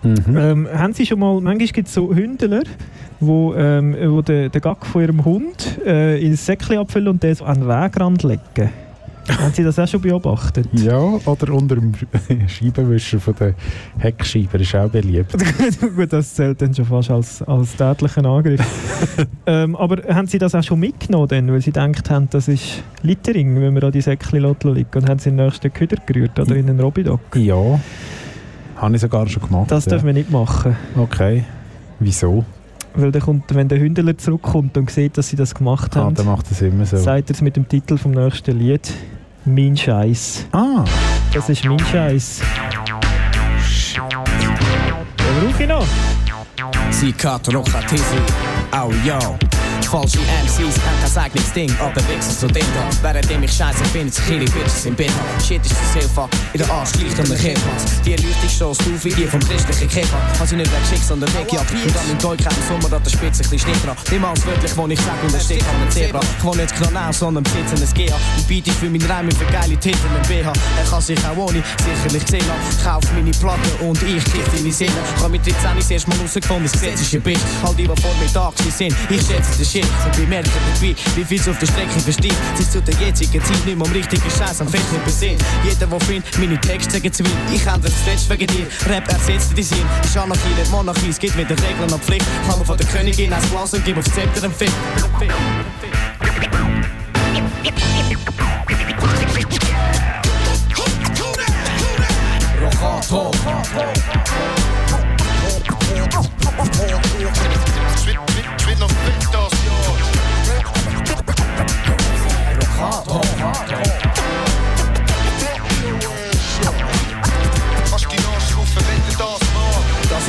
Mhm. Ähm, haben Sie schon mal, manchmal gibt es so Hündler, wo, ähm, wo den, den Gack von ihrem Hund äh, ins Säckchen abfüllen und den so an den Wegrand legen. Haben Sie das auch schon beobachtet? <laughs> Ja, oder unter dem Scheibenwischer von der Heckscheibe ist auch beliebt. <laughs> Gut, das zählt dann schon fast als, als tätlichen Angriff. <laughs> ähm, aber haben Sie das auch schon mitgenommen, denn, weil Sie gedacht haben, das ist Littering, wenn wir an die Säckchen liegen und haben Sie in den nächsten Köder gerührt oder in den Robidoc? Ja, habe ich sogar schon gemacht. Das ja. dürfen wir nicht machen. Okay, wieso? Weil der kommt, wenn der Hündler zurückkommt und sieht, dass Sie das gemacht Ah, haben, dann macht es immer so. sagt er es mit dem Titel vom nächsten Lied. Mein Scheiß. Ah, Das ist mein Scheiß. Den brauche ich noch. Sie Kater und Tisi, oh yo. Falsche MCs haben kein eigenes Ding, aber wichsen dem da. Währenddem ich scheiße finde, sich ihre Bitches im haben. Shit ist das Hilfe, in der Arsch gleicht um den Kippers. Die stoßt auf wie die vom christlichen Kipper. Kann sie nicht weggeschickt, sondern weggejagt. Und dann im Deutsch im Sommer an der Spitze ein bisschen dran. Niemals wörtlich, wo ich sag und es steht an einem Zebra. Ich wohne nicht Kronau, sondern besitze ein GA. Und biete ich für meine Reime für geile Titel mit BH. Er kann sich auch ohne sicherlich sehen lassen. Kauf meine Platte und ich kiff deine Seele. Ich hab mit 13 das erste Mal rausgefunden, das Gesetz ist ein Bitch. All die, die vor mir da sind, ich schätze den Shit. Und bemerke dabei, wie viel auf der Strecke versteht. Sich zu der jetzigen Zeit nicht mehr um richtigen Scheiß am Fest nicht besinnt. Jeder, der findet, meine Texte sagen zu viel. Ich ändere das letzte wegen dir. Rap ersetzt die Sinn. Ist Anarchie, nicht Monarchie. Es gibt wieder Regeln und Pflicht. Kann von der Königin ein Glas und gib aufs Zepter einen Fick. Rochato. Das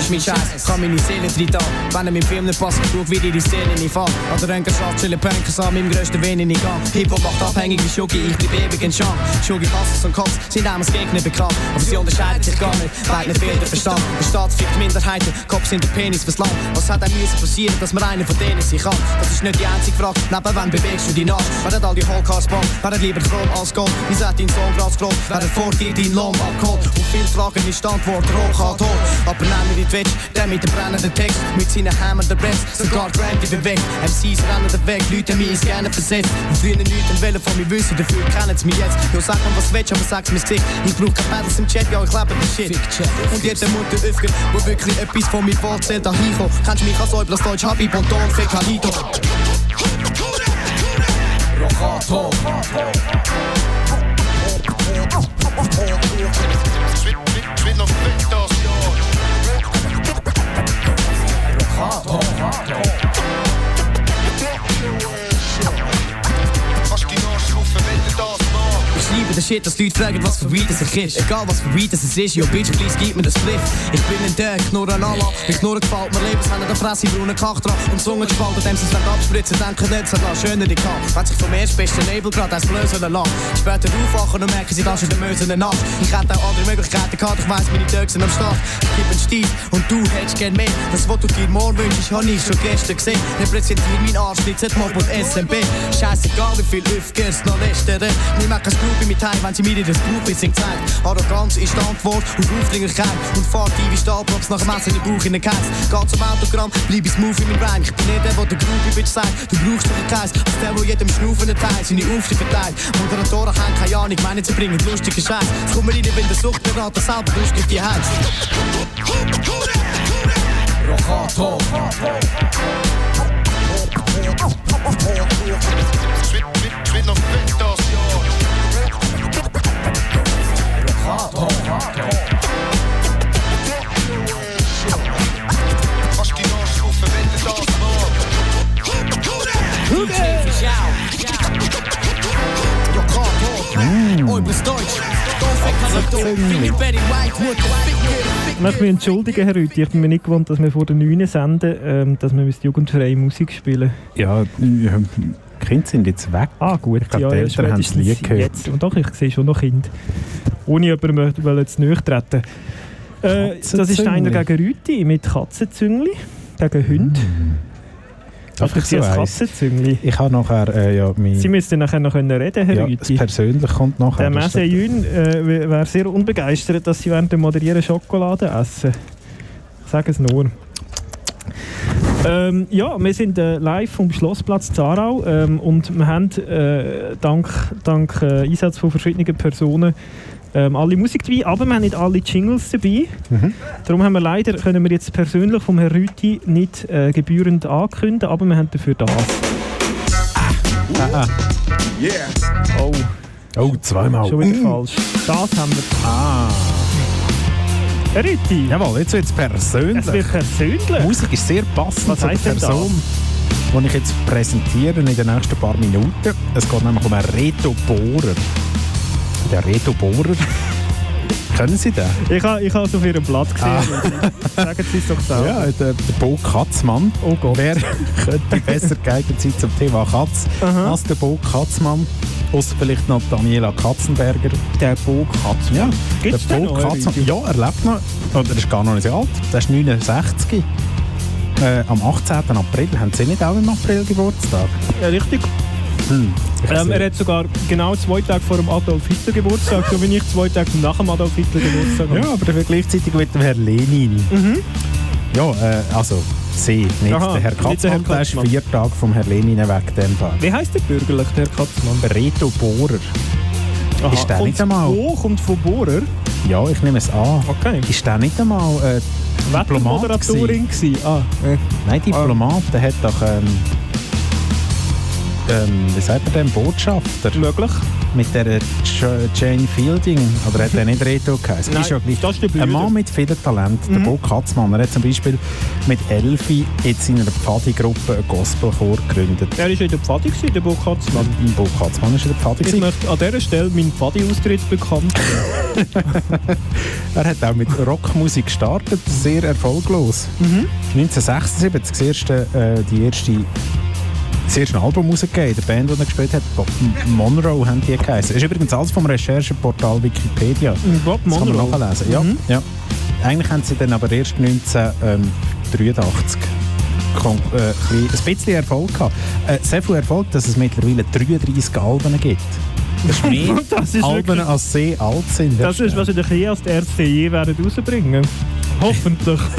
ist mein Scheiß, kann meine Seele drin da. Wenn er mit Film nicht passt, schau wie die Szene nicht fällt. An der Röntgenschatz chillen Punkers an meinem grössten Wen in Gang. Hip-Hop macht abhängig wie Schugi, ich bleib ewig in Scham. Schugi, Hasses und Cops sind einem als Gegner bekannt. Aber sie unterscheiden sich gar nicht, beide fehlt der Verstand. Der Staat fickt Minderheiten, Cops sind der Penis fürs Land. Was hat auch müssen passieren, dass man einer von denen sein kann? Das ist nicht die einzige Frage, neben wann bewegst du dich nach? Werden all die Hollcars bauen, werden lieber Chrom als Gold. Wie sagt dein Sohn Gras grob, werden vor dir dein Lohn abgeholt. Und viele Fragen ist die Antwort Rock tot. Aber nehmen wir die Twitch, der mit dem brennenden Text, mit seinen hämmernden Breaths, sogar Grandy bewegt. MCs rennen den Weg, Leute haben mich gerne versetzt. Und früher nichts wollen von mir wissen, dafür kennen sie mich jetzt. Ja, sag mal, was willst, aber sag's mir Gesicht. Ich brauch kein Battles im Chat, ja, ich lebe den Shit. Und jeder Mutter öffnet, wo wirklich etwas von mir erzählt, da hinkommt. Kennst mich als Eublas Deutsch, Habib und Don, Fekalido. Rochato. Ich Shit, dass Leute fragen, was für Weed es sich ist. Egal was für Weed es ist, yo bitch, please gib mir das Spliff. Ich bin ein Döck, nur ein Allah. Mit Knurren gefällt mir Lebenshände, der Fresse, braunen Kach dran. Und Zunge gespalten, dem sie es abspritzen, denken nicht, es noch schöner die kann. Wenn sich vom erstbesten Nebel gerade eins blösen lassen. Später aufwachen und merken, sie das in der Möse Nacht. Ich hätte auch andere Möglichkeiten gehabt, ich weiss, meine Döcks sind am Start. Ich geb einen Stil und du hättest gern mehr. Das, was du dir morgen wünschst, hab ich schon gestern gesehen. Repräsentiere mein Arsch, nicht Z-Mob und SMB. Scheißegal, wie viel Öfkers noch lästern. Nimm auch kein Scrooby mit Heim Nein, wenn sie mir das Buchbissing zeigt. Arroganz ist die Antwort auf Aufdringlichkeit. Und fahrt die wie Stahlblocks nach dem Essen in den Bauch in den Käse. Geht zum Autogramm, bleib ich smooth in meinem Rhyme. Ich bin nicht der, der der Groupie-Bitch sagt. Du brauchst doch einen Kreis, als der, der jedem Schnaufen Teil seine Aufstieg verteilt. Moderatoren haben keine Ahnung, meinen sie bringen lustige Scheiß. Jetzt kommen wir rein, weil der Suchtberater selber lustig die heißt. Rochato. Oh, ich Ich möchte mich entschuldigen, Herr Rüthi. Ich bin mir nicht gewohnt, dass wir vor der 9 senden, ähm, dass wir jugendfreie Musik spielen Ja, die Kinder sind jetzt weg. Ah, gut. Ich glaube, die Eltern haben es nie spätestens gehört. Jetzt. Und doch, ich sehe schon noch Kinder. Ohne jemandem wollen zu nahe treten. Äh, das ist einer gegen Rüti mit Katzenzüngli, gegen. Darf Oder ich so? Katzenzüngli. Ich habe nachher äh, ja, mein, Sie müssten nachher noch können reden, Herr ja, Rüthi. das persönlich kommt nachher. Der Das Messe Jün äh, wäre sehr unbegeistert, dass sie während dem Moderieren Schokolade essen. Ich sage es nur. Ähm, ja, wir sind äh, live vom Schlossplatz Zarau ähm, und wir haben äh, dank, dank äh, Einsatz von verschiedenen Personen ähm, alle Musik dabei, aber wir haben nicht alle Jingles dabei. Mhm. Darum haben wir leider, können wir jetzt persönlich vom Herrn Rüthi nicht äh, gebührend ankündigen, aber wir haben dafür das. Ah, ah. Yeah. Oh. Oh, zweimal. Schon wieder Mm. falsch. Das haben wir. Ah. Rüthi. Jawohl, jetzt wird es persönlich. Es wird persönlich. Musik ist sehr passend Was zu der heisst denn Person, die ich jetzt präsentiere in den nächsten paar Minuten. Es geht nämlich um einen Reto Bohrer. Der Reto Bohrer. Kennen Sie den? Ich habe ich es auf Ihrem Blatt gesehen. Ah. Sagen Sie es doch selber. Ja, der, der Bo Katzmann. Oh Gott. Wer könnte besser geeignet sein zum Thema Katz Aha. als der Bo Katzmann? Außer vielleicht noch Daniela Katzenberger. Der Bo Katzmann? Ja, Gibt's der Bo Katzmann. Ja, er lebt noch. Oder er ist gar noch nicht so alt. Der ist 69. Äh, am 18. April. Haben Sie nicht auch im April Geburtstag? Ja, richtig. Hm. Ähm, er hat sogar genau zwei Tage vor dem Adolf Hitler Geburtstag, so wie ich zwei Tage nach dem Adolf Hitler Geburtstag habe. Ja, aber dafür gleichzeitig mit dem Herrn Lenin. Mhm. Ja, äh, also Sie, nicht Aha, der Herr Katzmann. Der ist vier Tage vom Herrn Lenin weg. Dem Fall. Wie heisst der bürgerlich, der Herr Katzmann? Reto Bohrer. Aha. Ist der Kommt nicht einmal? Bo kommt von Bohrer. Ja, ich nehme es an. Okay. Ist der nicht einmal äh, Diplomat Wettermoderatorin gewesen? Ah, äh. Nein, Diplomat, der hat doch, ähm, ähm, wie sagt man denn, Botschafter? Möglich. Mit der Jane Fielding, oder hat er nicht Reto geheißen? Nein, ist ja gleich. das ist der Ein. Mann mit viel Talent, der Mhm. Bo Katzmann. Er hat zum Beispiel mit Elfi jetzt in einer Pfadi-Gruppe einen Gospelchor gegründet. Er war in der Pfadi, der Bo Katzmann. Bo Katzmann ist in der Pfadi. Ich möchte an dieser Stelle meinen Pfadi-Austritt bekannt. <laughs> Er hat auch mit Rockmusik gestartet, sehr erfolglos. Mhm. 1976 das erste, äh, die erste, das erste Album rausgegeben, der Band, die er gespielt hat, Bob Monroe haben die geheißen. Das ist übrigens alles vom Rechercheportal Wikipedia. Bob Das kann man Monroe. nachlesen. Ja, Mhm. ja. Eigentlich haben sie dann aber erst 1983 kon- äh, ein bisschen Erfolg gehabt. Äh, sehr viel Erfolg, dass es mittlerweile 33 Alben gibt. Das ist <laughs> mehr Das ist Alben, wirklich- als sie alt sind. Das ist wahrscheinlich eher als die Ärzte je werden rausbringen. Hoffentlich. <laughs>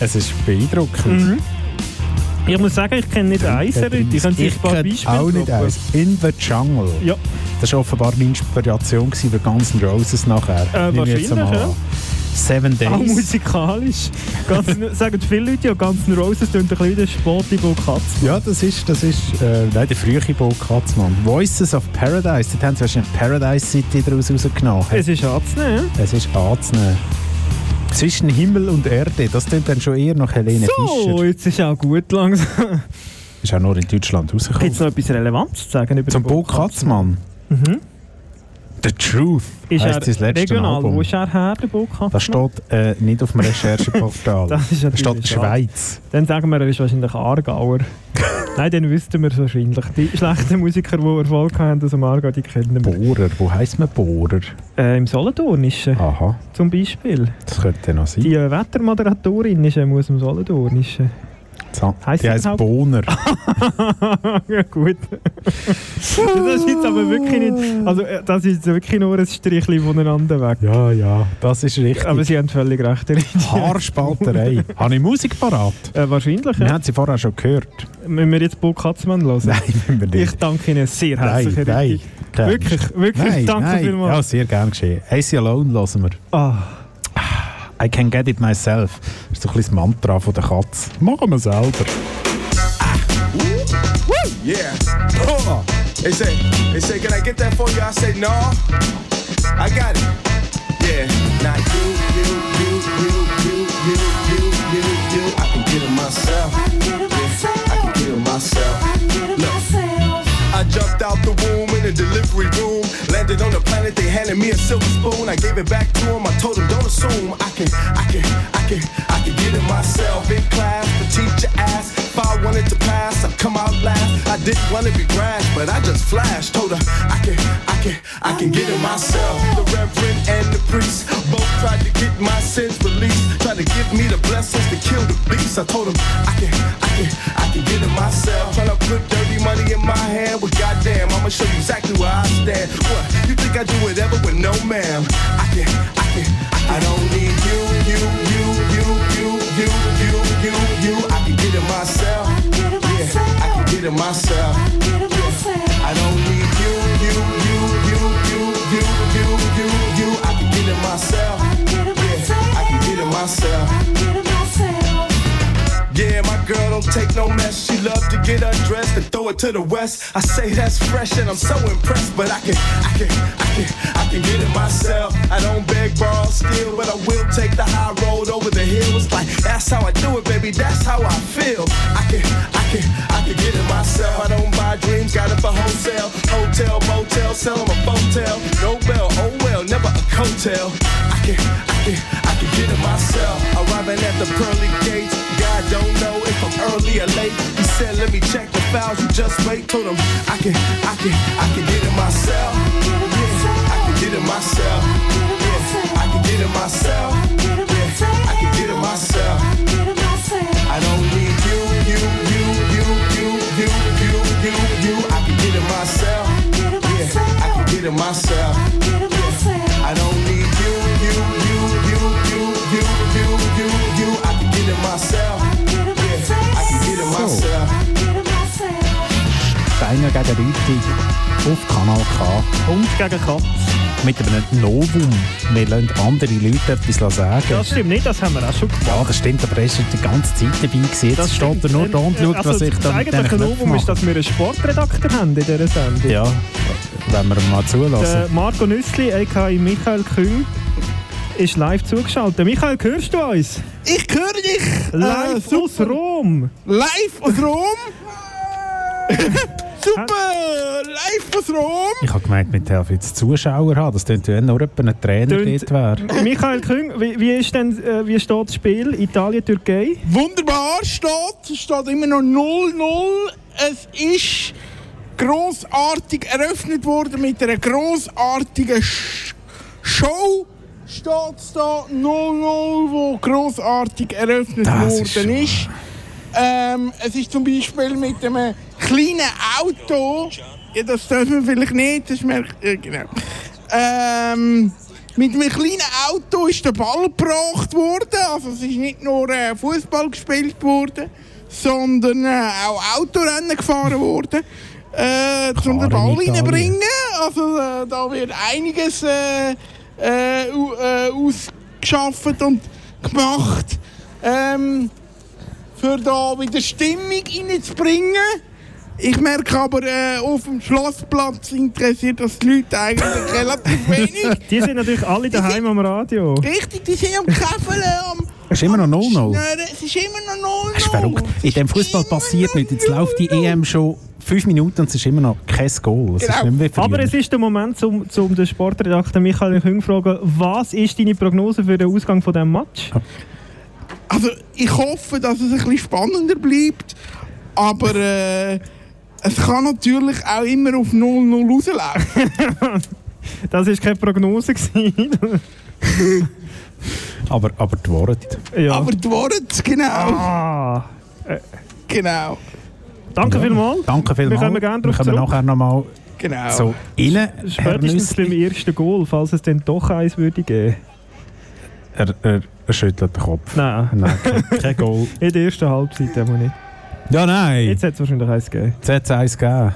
Es ist beeindruckend. Mhm. Ich muss sagen, ich kenne nicht eins. Ich kann Sie ein paar Beispiele auch nicht eins. In the Jungle. Ja. Das war offenbar eine Inspiration für Guns N' Roses nachher. Äh, wahrscheinlich, ja. Seven Days. Auch musikalisch. Ganz, <laughs> sagen viele Leute ja, ganz Roses tönt ein bisschen der Sportlibo Katz. Ja, das ist, das ist äh, nein, der frühe Bo Katzmann. Voices of Paradise, dort haben sie wahrscheinlich Paradise City daraus rausgenommen. Es ist anzunehmen. Es ist anzunehmen. Zwischen Himmel und Erde, das klingt dann schon eher nach Helene So, Fischer. jetzt ist auch gut langsam. Ist auch nur in Deutschland Gibt rausgekommen. es noch etwas Relevantes zu sagen über Zum Bo Katzmann. Mhm. The Truth Ist heisst sein letztes regional? Album. Wo ist er her, der Katzmann? Das steht äh, nicht auf dem <laughs> Rechercheportal. Das ist da steht. Schweiz. Dann sagen wir, er ist wahrscheinlich Aargauer. <laughs> Nein, dann wüssten wir es wahrscheinlich. Die schlechten Musiker, die Erfolg haben aus dem Aargau, die kennen wir. Bohrer, wo heisst man Bohrer? Äh, Im Solothurnischen Aha, zum Beispiel. das könnte noch sein. Die äh, Wettermoderatorin ist ähm, aus dem Solothurnischen. So, Heisst die das heisst überhaupt- Bohner. <laughs> ja, gut. das ist jetzt aber wirklich nicht. Also, äh, das ist wirklich nur ein Strichchen voneinander weg. Ja, ja, das ist richtig. Aber Sie haben völlig recht. Haarspalterei. Habe ich Musik parat? Äh, wahrscheinlich, Wir ja. haben sie vorher schon gehört. Müssen wir jetzt Bo Katzmann hören? Nein, müssen wir nicht. Ich danke Ihnen sehr herzlich, Nein, nein. Wirklich, wirklich, nein, danke nein. vielmals. Ja, sehr gern geschehen. AC Alone hören wir. Ah. I can get it myself. Das ist so ein bisschen das Mantra von der Katze. Machen wir selber. Yeah. Oh. They say, they say, can I get that for you? I say, no. I got it. Yeah. Now you, you, you, you, you, you, you, you, you. I can get it myself. Yeah, I can get it myself. Look. I jumped out the womb in the delivery room. Landed on the planet, they handed me a silver spoon. I gave it back to them. I told them, don't assume. I can, I can, I can, I can get it myself. In class, the teacher asked if I wanted to pass. I'd come out last. I didn't want to be brash, but I just flashed. Told her, I can, I can, I can get it myself. The reverend and the priest both tried to get my sins released. Tried to give me the blessings to kill the beast. I told them, I can, I can, I can get it myself. Trying to put dirty money in my hand. Well, goddamn, I'ma show you exactly where I stand. What? You think I do whatever with no ma'am? I can, I can, I don't need you, you, you, you, you, you, you, you, you. I can get it myself. Yeah, I can get it myself. I don't need you, you, you, you, you, you, you, you, you. I can get it myself. Yeah, I can get it myself. Yeah, my girl don't take no mess. She love to get undressed and throw it to the west. I say that's fresh and I'm so impressed, but I can, I can, I can, I can get it myself. I don't beg, borrow, steal, but I will take the high road over the hills. Like that's how I do it, baby. That's how I feel. I can, I can, Can get it myself. I don't buy dreams, got it for wholesale. Hotel, motel, sell 'em a motel. No bell, oh well, never a coattail. I can, I can, I can get it myself. Arriving at the pearly gates. God don't know if I'm early or late. He said, let me check the files. You just wait. Told him I can, I can, I can get it myself. Yeah, I can get it myself. Yeah, I can get it myself. Get it myself. I don't need you, you, you, you, you, you, you, you, you. I can get it myself. Yeah, I can get it myself. Steiner gegen Rüti auf Kanal K. Und gegen Katz. Mit einem Novum. Wir lassen andere Leute etwas sagen. Das stimmt nicht, das haben wir auch schon gemacht. Ja, das stimmt, aber er ist die ganze Zeit dabei gewesen. Jetzt Das steht er nur da und schaut, also, was ich da mit eigentliche Knöpfen Novum ist, dass wir einen Sportredakteur haben in dieser Sendung. Ja, wenn wir mal Der zulassen. Marco Nüssli, a.k.a. Michael Küng, ist live zugeschaltet. Michael, hörst du uns? Ich höre dich! Live aus Rom! Live aus Rom! <laughs> Super! Live aus Rom! Ich habe gemeint, mit helfen jetzt Zuschauer haben. Das könnte ja nur ein Trainer dort wäre. Michael Küng, wie, wie, ist denn, äh, wie steht das Spiel Italien-Türkei? Wunderbar steht, es steht immer noch 0-0. Es ist grossartig eröffnet worden mit einer grossartigen Sch Show. Steht es da 0-0, wo grossartig eröffnet Das worden ist ist. Ähm, es ist zum Beispiel mit einem kleinen Auto. Ja, das dürfen wir vielleicht nicht, das mir, äh, genau. Ähm, mit einem kleinen Auto ist der Ball gebracht worden. Also es ist nicht nur äh, Fußball gespielt worden, sondern äh, auch Autorennen gefahren worden. Äh, um den Ball reinbringen. Also äh, da wird einiges äh, äh, ausgeschafft und gemacht. Ähm, für da wieder Stimmung reinzubringen. Ich merke aber, äh, auf dem Schlossplatz interessiert das die Leute eigentlich relativ <laughs> wenig. Die sind natürlich alle daheim am Radio. Richtig, die sind am Käfeln, am... Es ist immer noch 0-0. Nein, Es ist immer noch 0-0. Das ist verrückt. In dem Fußball passiert nichts. Jetzt läuft die EM schon fünf Minuten und es ist immer noch kein Goal. Es ist Genau. Aber es ist der Moment, um, um den Sportredakteur Michael Küng zu fragen, was ist deine Prognose für den Ausgang von diesem Match? Also, ich hoffe, dass es ein bisschen spannender bleibt. Aber äh, es kann natürlich auch immer auf 0-0 rauslaufen. <laughs> Das war keine Prognose. <laughs> aber, aber die Worte. ja. Aber die Worte, genau. Ah, Genau. Danke vielmals. Danke vielmals. Wir kommen gerne Wir drauf kommen zurück. nachher nochmal Genau. so rein. Spätestens beim ersten Goal, falls es dann doch eins würde geben. Er, er, er schüttelt den Kopf. Nein. Nein, kein, kein Goal. <laughs> In der ersten Halbzeit aber nicht. Ja, nein. Jetzt hat es wahrscheinlich eins gegeben. Jetzt hat es eins gegeben.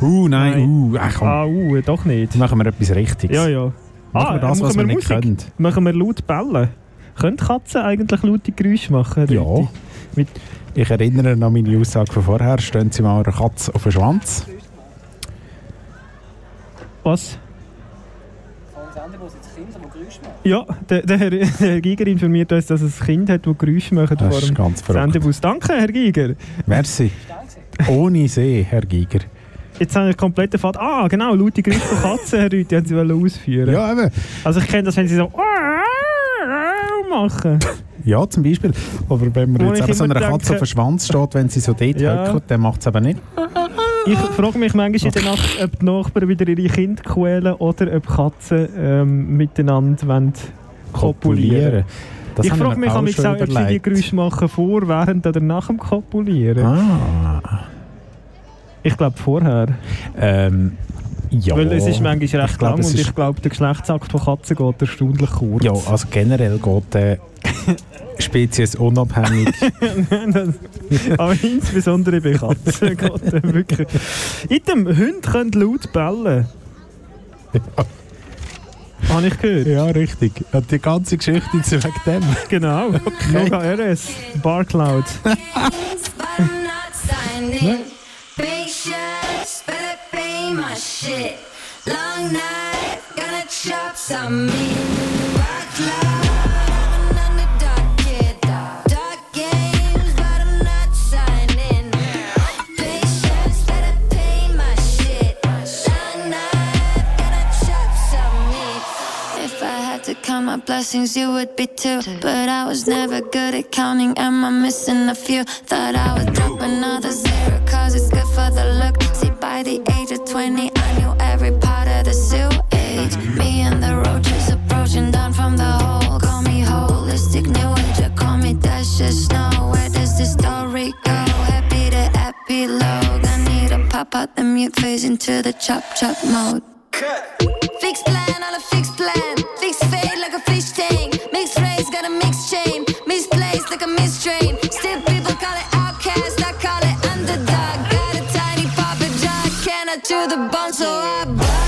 Uh, nein, uh, ach komm. Ah, uh, doch nicht. Machen wir etwas Richtiges. Ja, ja. Machen wir das, was wir nicht können. Machen wir laut bellen? Können Katzen eigentlich laute Geräusche machen? Ja. Mit Ich erinnere an meine Aussage von vorher. Stehen Sie mal einer Katze auf den Schwanz. was? Ja, der, der, Herr, der Herr Giger informiert uns, dass es ein Kind hat, das Geräusche macht Das vor ist dem ganz verrückt. Sendebus. Danke, Herr Giger. Merci. Ohne See, Herr Giger. Jetzt habe ich komplett Faden. Ah, genau, laute Geräusche von Katzen, Herr Rüthi, haben Sie ausführen. Ja, eben. Also ich kenne das, wenn Sie so machen. Ja, zum Beispiel. Aber wenn man Wo jetzt eben so einer Katze denke- auf den Schwanz steht, wenn sie so dort Ja. höckelt, dann macht es eben nicht. Ich frage mich manchmal in der Nacht, ob die Nachbarn wieder ihre Kinder quälen oder ob Katzen ähm, miteinander wollen kopulieren. Das ich frage mich auch auch, schon ob sie die. Geräusche machen vor, während oder nach dem Kopulieren. Ah. Ich glaube vorher. Ähm, ja. Weil es ist manchmal Ich recht glaub, lang und ich glaube, der Geschlechtsakt von Katzen geht erstaunlich kurz. Ja, also generell geht der <laughs> Spezies unabhängig. <laughs> Aber insbesondere bei Katzen <laughs> geht der wirklich. Item, Hunde können laut bellen. Habe ich gehört. Ja, richtig. Und die ganze Geschichte ist wegen dem. Genau. Mega RS. Barcloud. Patience, better pay the famous shit. Long night, gonna chop some meat. Count my blessings, you would be too. But I was never good at counting. Am I missing a few? Thought I would drop another zero, cause it's good for the look. See, by the age of 20, I knew every part of the sewage. Me and the roaches approaching down from the hole. Call me holistic new age, call me Dash Snow. Where does this story go? Happy to epilogue. I need to pop out the mute phase into the chop chop mode. Cut. Fix plan on a fixed plan. Fix fade to the bone so I buck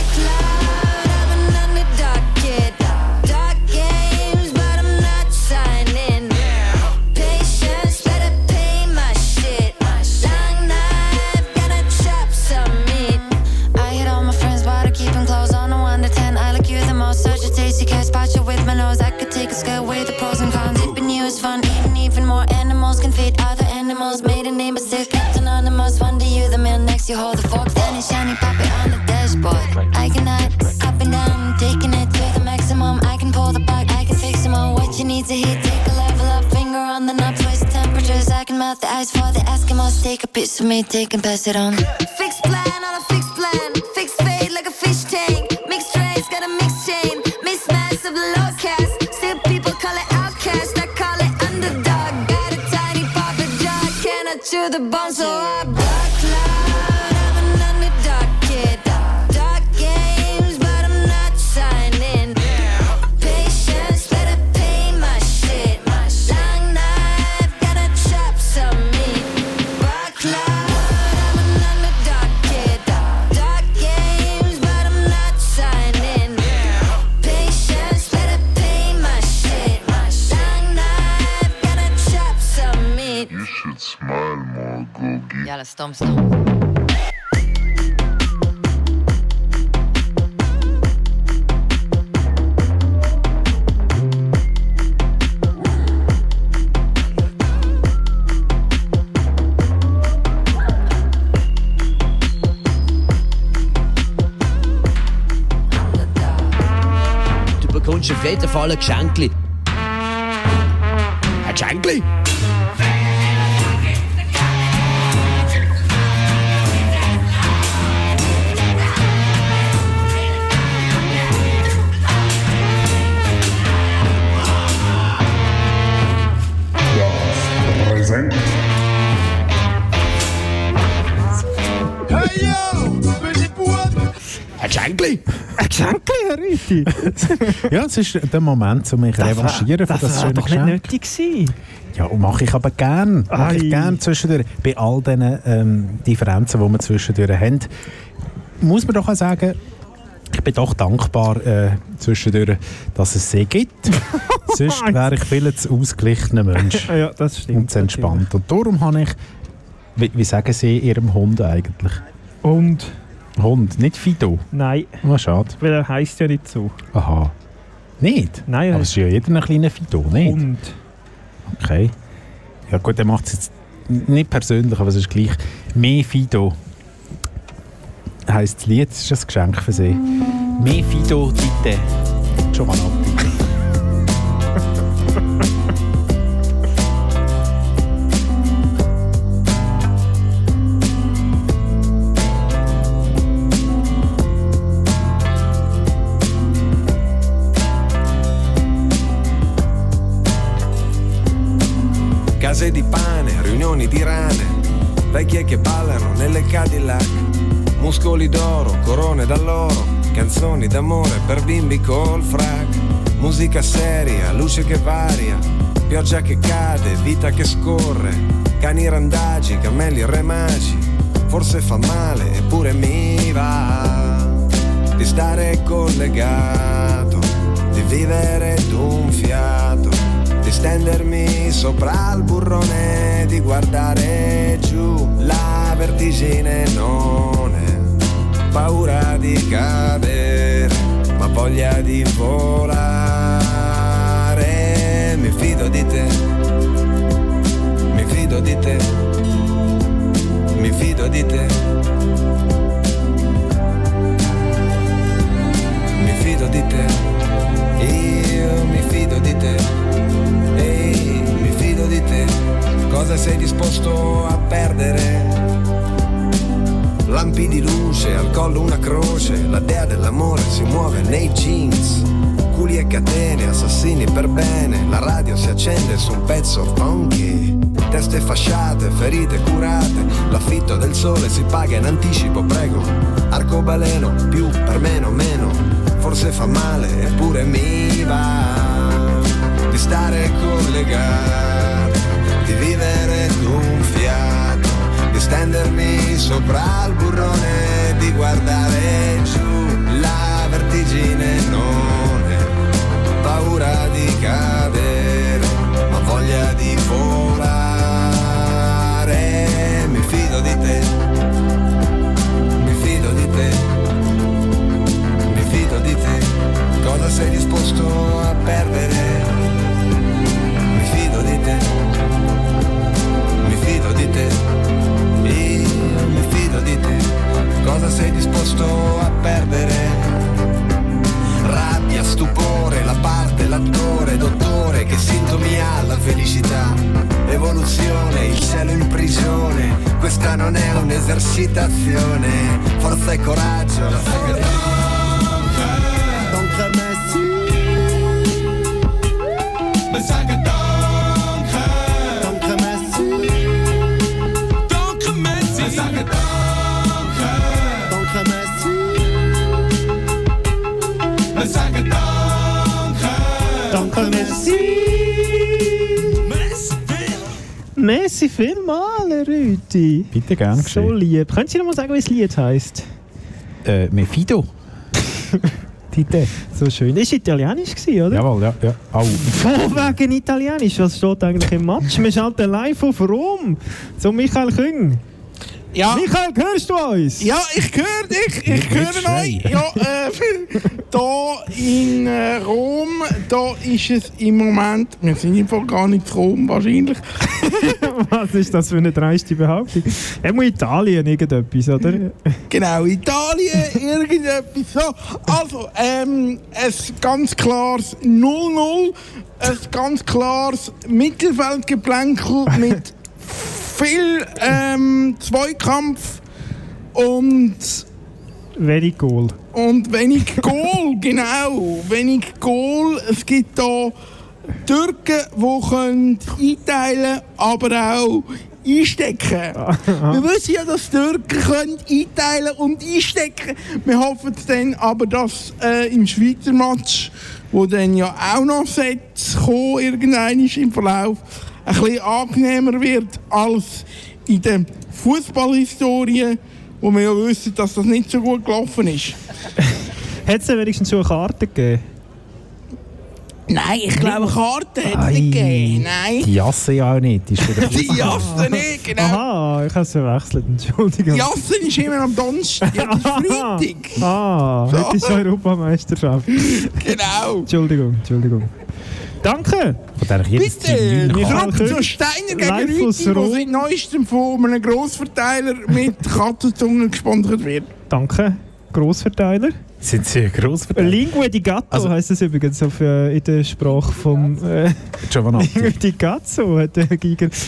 the you hold the fork. Then it's shiny, pop it on the dashboard. I can hide up and down, taking it to the maximum. I can pull the plug, I can fix them all. What you need to heat, take a level up. Finger on the knob, twist temperatures. I can melt the ice for the Eskimos. Take a piece of me, take and pass it on. Fixed plan on a fixed plan. Fixed fade like a fish tank. Mixed race, got a mixed chain. Mismatch of the low cast. Still people call it outcast. I call it underdog. Got a tiny papa jaw. Can I chew the bone so I buck Googie. Ja, stom stom. Du bekommst auf jeden Fall ein Geschenkli. Ein Geschenkli? Rüti. <laughs> ja, es ist der Moment, um mich revanchieren für das das war schöne doch nicht nötig gewesen. Ja, mache ich aber gern. Mache ich gern zwischendurch. Bei all diesen ähm, Differenzen, die wir zwischendurch haben, muss man doch auch sagen, ich bin doch dankbar äh, zwischendurch, dass es sie gibt. <laughs> Sonst wäre ich viel zu ausgeglichener Mensch. <laughs> Ja, das stimmt. Und zu entspannt. Und darum habe ich, wie, wie sagen Sie Ihrem Hund eigentlich? Und? Hund, nicht Fido. Nein. Oh, schade. Weil er heisst ja nicht so. Aha. Nicht? Nein. Aber es ist ja jeder ein kleiner Fido, nicht? Hund. Okay. Ja gut, der macht es jetzt nicht persönlich, aber es ist gleich. Mehr Fido heisst das Lied, das ist ein Geschenk für Sie. Mehr Fido Dite. Giovanotti. Case di pane, riunioni di rane, vecchie che ballano nelle Cadillac, muscoli d'oro, corone d'alloro, canzoni d'amore per bimbi col frac, musica seria, luce che varia, pioggia che cade, vita che scorre, cani randagi, cammelli remaci, forse fa male eppure mi va di stare collegato, di vivere d'un fiato, stendermi sopra il burrone, di guardare giù la vertigine non è paura di cadere, ma voglia di volare. Mi fido di te, mi fido di te, mi fido di te. Mi fido di te, io mi fido di te, cosa sei disposto a perdere? Lampi di luce, al collo una croce, la dea dell'amore si muove nei jeans. Culi e catene, assassini per bene, la radio si accende su un pezzo funky. Teste fasciate, ferite curate, l'affitto del sole si paga in anticipo, prego. Arcobaleno, più per meno, meno, forse fa male, eppure mi va di stare collegato, di vivere d'un fiato, di stendermi sopra il burrone, di guardare giù la vertigine non è paura di cadere, ma voglia di volare. Mi fido di te, vielmals, Rüti. Bitte gern So geschehen. lieb. Können Sie noch mal sagen, wie das Lied heisst? Äh, Mefido. <laughs> Tite. So schön. Ist italienisch gewesen, oder? Jawohl, ja. ja. Au. Von wegen Italienisch. Was steht eigentlich im Match? Wir schalten live auf Rom zu Michael Küng. Ja. Michael, hörst du uns? Ja, ich höre dich, ich höre euch. Ja, äh, <laughs> da in äh, Rom, da ist es im Moment, wir sind einfach gar nicht in Rom wahrscheinlich. <laughs> Was ist das für eine dreiste Behauptung? Immer Italien, irgendetwas, oder? Genau, Italien, <laughs> irgendetwas so. Also, ähm, ein ganz klares 0-0, ein ganz klares Mittelfeldgeplänkel <laughs> mit viel ähm, Zweikampf und Wenig Goal. Und wenig Goal, genau. Wenig Goal. Es gibt da Türken, die können einteilen aber auch einstecken. Wir wissen ja, dass Türken können einteilen und einstecken Wir hoffen dann aber, dass äh, im Schweizer Match, wo dann ja auch noch Sets kommen, irgendwann im Verlauf, ein bisschen angenehmer wird als in der Fußballhistorie, wo wir ja wissen, dass das nicht so gut gelaufen ist. <laughs> Hat es wenigstens schon eine Karte gegeben? Nein, ich glaube, Karten hat es nicht gegeben. Nein. Die Jasse ja auch nicht. Die <laughs> Die Jassen nicht, genau. Aha, ich habe es verwechselt, Entschuldigung. Jassen ist immer am Donnerstag, ja, <laughs> Freitag. Ah, So. heute ist Europameisterschaft. Genau. Entschuldigung, Entschuldigung. Danke! Bitte, zurück zu Steiner gegen Rüti, wo seit neuestem von einem Grossverteiler mit Katzenzungen gesponsert wird. Danke, Grossverteiler. Sind Sie ein Grossverteiler? Lingua di Gatto Also- heisst es übrigens auf, äh, in der Sprache vom äh, Giovannotti. Lingua <laughs> di Cazzo, hat der Giger. <laughs>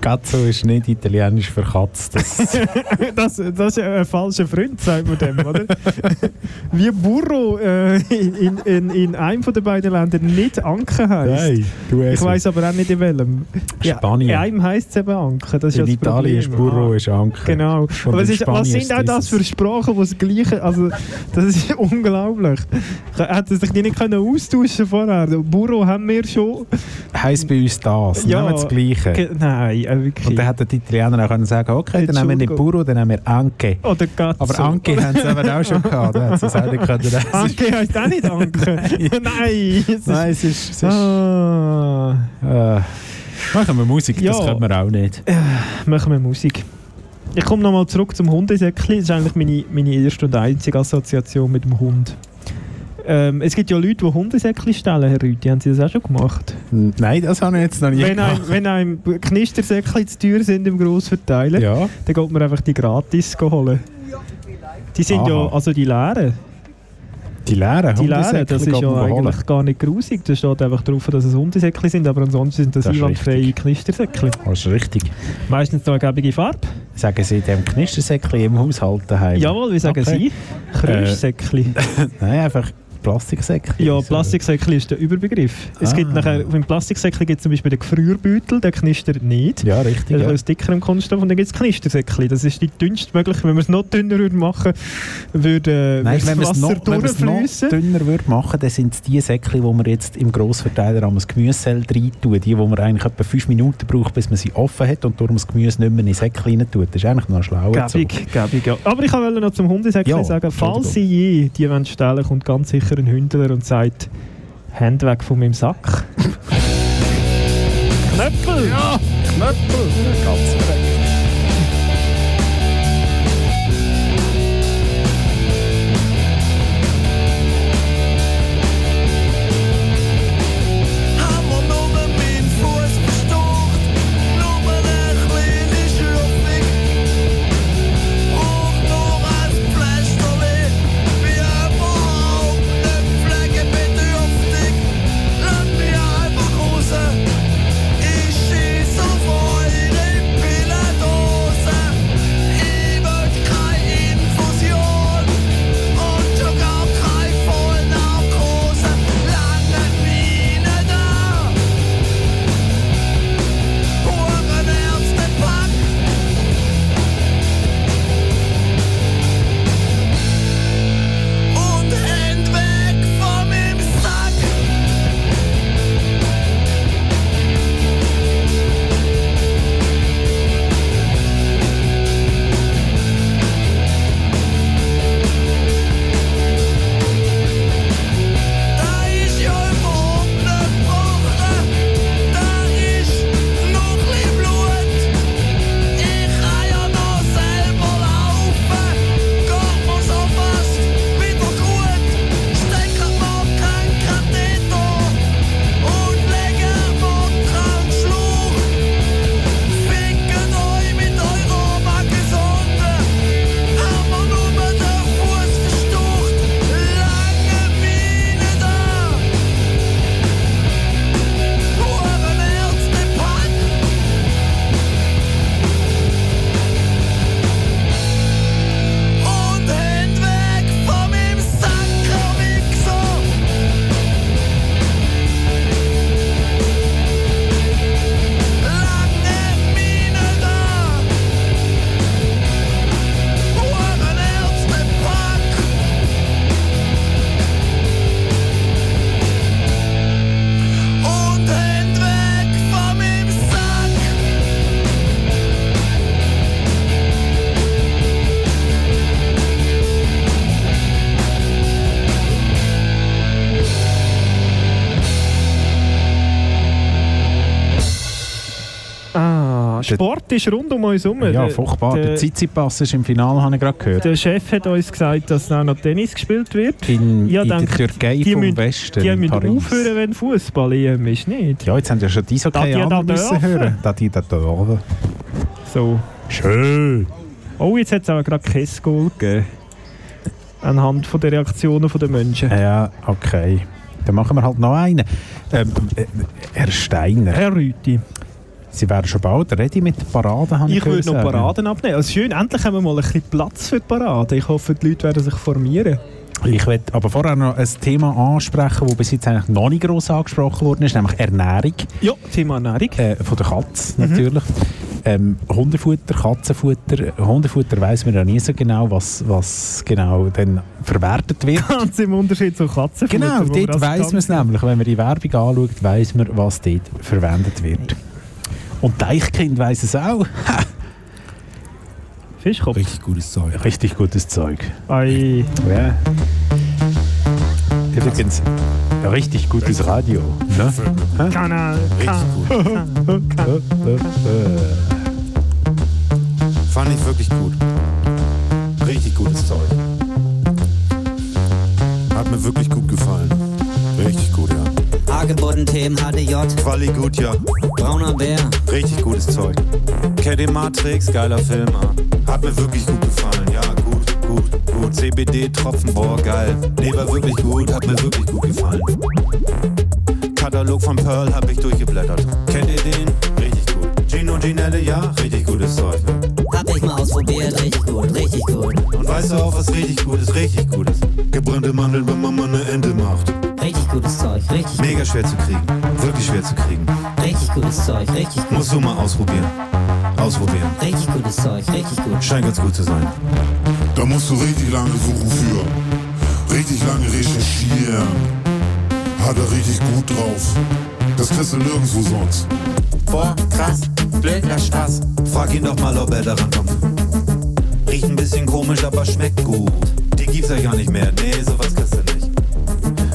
Cazzo ist nicht italienisch für Katz. Das <laughs> das, das ist ein falscher Freund, sagt man dem, oder? <laughs> Wie Burro äh, in, in, in einem von den beiden Ländern nicht Anke heisst. Nein, du Ich weiß aber auch nicht in welchem. Spanien. Ja, in einem heisst es eben Anke. Das ist in ja Italien ist. Burro ist Anke. Genau. Und Aber ist, was sind auch das für Sprachen, die das Gleiche. Also, das ist <laughs> unglaublich. Hätten sich die nicht können austauschen vorher? Burro haben wir schon. Heißt bei uns das. Ja, Nehmen das Gleiche. Nein, wirklich. Und dann hätten die Italiener auch können sagen, okay, dann nehmen wir nicht. Burro, dann nehmen wir Anke. Oder Cazzo. Aber Anke haben sie eben auch schon gehabt. Da sie können. Das <laughs> Anke <laughs> heisst auch nicht Anke. Nein. es ist- Nein, es ist... Es ist Ah. äh, machen wir Musik, das Ja. können wir auch nicht. Äh, machen wir Musik. Ich komme nochmal zurück zum Hundesäckchen. Das ist eigentlich meine, meine erste und einzige Assoziation mit dem Hund. Ähm, es gibt ja Leute, die Hundesäckchen stellen, Herr Rüthi. Haben Sie das auch schon gemacht? Nein, das habe ich jetzt noch nie Wenn einem, gemacht. wenn einem Knistersäckchen zu teuer sind im Grossverteiler, Ja. dann geht man einfach die gratis holen. Die sind ja, Aha. also die leeren. Die leeren Die leeren, das ist ja holen. eigentlich gar nicht grusig. Da steht einfach drauf, dass es Hundesäckchen sind, aber ansonsten sind das, Das einwandfreie Knistersäckchen. Das ist richtig. Meistens eine gebige Farbe. Sagen Sie dem Knistersäckchen im Haushalt daheim? Jawohl, wie sagen Okay. Sie? Kröschsäckchen. <laughs> Nein, einfach Plastiksäckchen. Ja, Plastiksäckchen ist der Überbegriff. Es Ah. gibt nachher, im Plastiksäckchen gibt es zum Beispiel den Gefrierbeutel, der knistert nicht. Ja, richtig. Der ist Ja. dicker im Kunststoff und dann gibt es Knistersäckchen. Das ist die dünnste mögliche. Wenn wir es noch dünner würden machen würde, äh, Nein, würde wenn das es Wasser noch, wenn wir es noch durchfließen. dünner würde machen, dann sind es die Säckchen, die wir jetzt im Grossverteiler am Gemüsesel rein tun. Die, wo man eigentlich etwa 5 Minuten braucht, bis man sie offen hat und darum das Gemüse nicht mehr in die Säckchen rein tut. Das ist eigentlich noch ein schlauer Zug. Gäbig, gäbig, ja. Aber ich wollte noch zum Hundesäckchen Ja, sagen, falls. Sie je die stellen, kommt ganz sicher ein Hündler und sagt, Hände weg von meinem Sack. Knöppel! Ja, Knöppel! Ganz Sport ist rund um uns herum. Ja, Der- furchtbar. Der der- Tsitsipas ist im Finale, habe ich gerade gehört. Der Chef hat uns gesagt, dass auch noch Tennis gespielt wird. In, Ja, in der denke, Türkei die vom müssen- Westen, Die müssen Paris. aufhören, wenn Fußball EM ist, nicht? Ja, jetzt haben ja schon die so Da die keine da anderen müssen hören. Da die da dürfen. So. Schön. Oh, jetzt hat es aber gerade kein Goal gegeben. Anhand von der Reaktionen der Menschen. Ja, okay. Dann machen wir halt noch einen. Ähm, äh, Herr Steiner. Herr Rüti. Sie wären schon bald ready mit der Parade, habe ich, Ich würde noch. Paraden abnehmen. Also schön, endlich haben wir mal ein bisschen Platz für die Parade. Ich hoffe, die Leute werden sich formieren. Ich will aber vorher noch ein Thema ansprechen, das bis jetzt eigentlich noch nicht gross angesprochen worden ist, nämlich Ernährung. Ja, Thema Ernährung. Äh, von der Katze Mhm. natürlich. Ähm, Hundefutter, Katzenfutter. Hundefutter weiss man ja nie so genau, was, was genau dann verwertet wird. Ganz im Unterschied zu Katzenfutter. Genau, dort weiss man es nämlich. Wenn man die Werbung anschaut, weiss man, was dort verwendet wird. Und Deichkind weiss es auch. Fischkopf. Richtig gutes Zeug. Richtig gutes Zeug. Ei. Ja. Übrigens, richtig gutes Radio. Ne? Kanal. Fand ich wirklich gut. Richtig gutes Zeug. Hat mir wirklich gut gefallen. Richtig gut, ja. Hagebutten-Themen, HDJ. Quali gut, ja. Brauner Bär. Richtig gutes Zeug. KD Matrix, geiler Film, ah. Hat mir wirklich gut gefallen, ja, gut, gut, gut. CBD, Tropfen, boah, geil. Nee, war wirklich gut, hat mir wirklich gut gefallen. Katalog von Pearl hab ich durchgeblättert. Kennt ihr den? Richtig gut. Gino Ginelle, ja, richtig gutes Zeug. Hab ich mal ausprobiert, richtig gut, richtig gut. Und weißt du auch, was richtig gut ist? Richtig gut ist. Gebrannte Mandeln, wenn man mal eine Ente macht. Richtig gutes Zeug, richtig Mega schwer zu kriegen. Wirklich schwer zu kriegen. Richtig gutes Zeug, richtig gut. Musst du mal ausprobieren. Ausprobieren. Richtig gutes Zeug, richtig gut. Scheint ganz gut zu sein. Da musst du richtig lange suchen für. Richtig lange recherchieren. Hat er richtig gut drauf. Das kriegst du nirgendwo sonst. Boah, krass, blöder Spaß. Frag ihn doch mal, ob er daran kommt. Riecht ein bisschen komisch, aber schmeckt gut. Die gibt's ja gar nicht mehr. Nee, sowas nicht.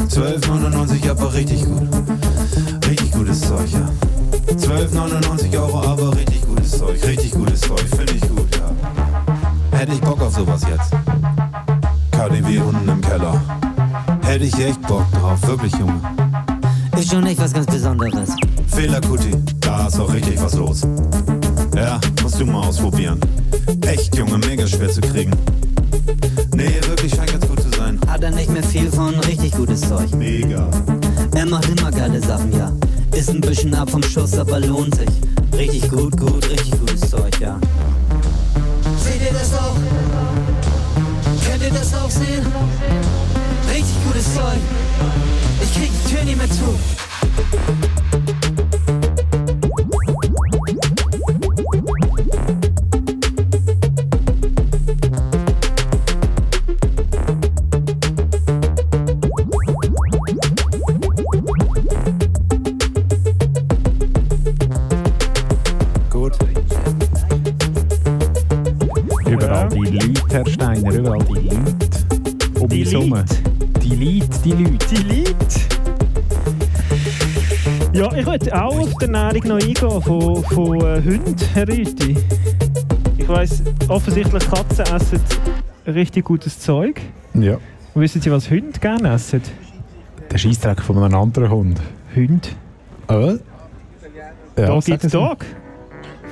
12,99 aber richtig gut. Richtig gutes Zeug, ja. 12,99 Euro, aber richtig gutes Zeug. Richtig gutes Zeug, finde ich gut, ja. Hätte ich Bock auf sowas jetzt. KDW unten im Keller. Hätte ich echt Bock drauf, wirklich, Junge. Ist schon echt was ganz Besonderes. Fehler, Kuti, da ist auch richtig was los. Ja, musst du mal ausprobieren. Echt, Junge, mega schwer zu kriegen. Nee, wirklich scheint ganz gut zu sein. Hat er nicht mehr viel von richtig gutes Zeug. Mega. Er macht immer geile Sachen, ja. Ist ein bisschen ab vom Schuss, aber lohnt sich. Richtig gut, gut, richtig gutes Zeug, ja. Seht ihr das auch? Könnt ihr das auch sehen? Richtig gutes Zeug. Ich krieg die Tür nicht mehr zu. Ernährung noch eingehen von, von äh, Hunden, Herr Rüti. Ich weiss, offensichtlich Katzen essen richtig gutes Zeug. Ja. Und wissen Sie, was Hunde gerne essen? Der Scheissdreck von einem anderen Hund. Hund? Äh? Ja, sagen Eat Sie. Dog.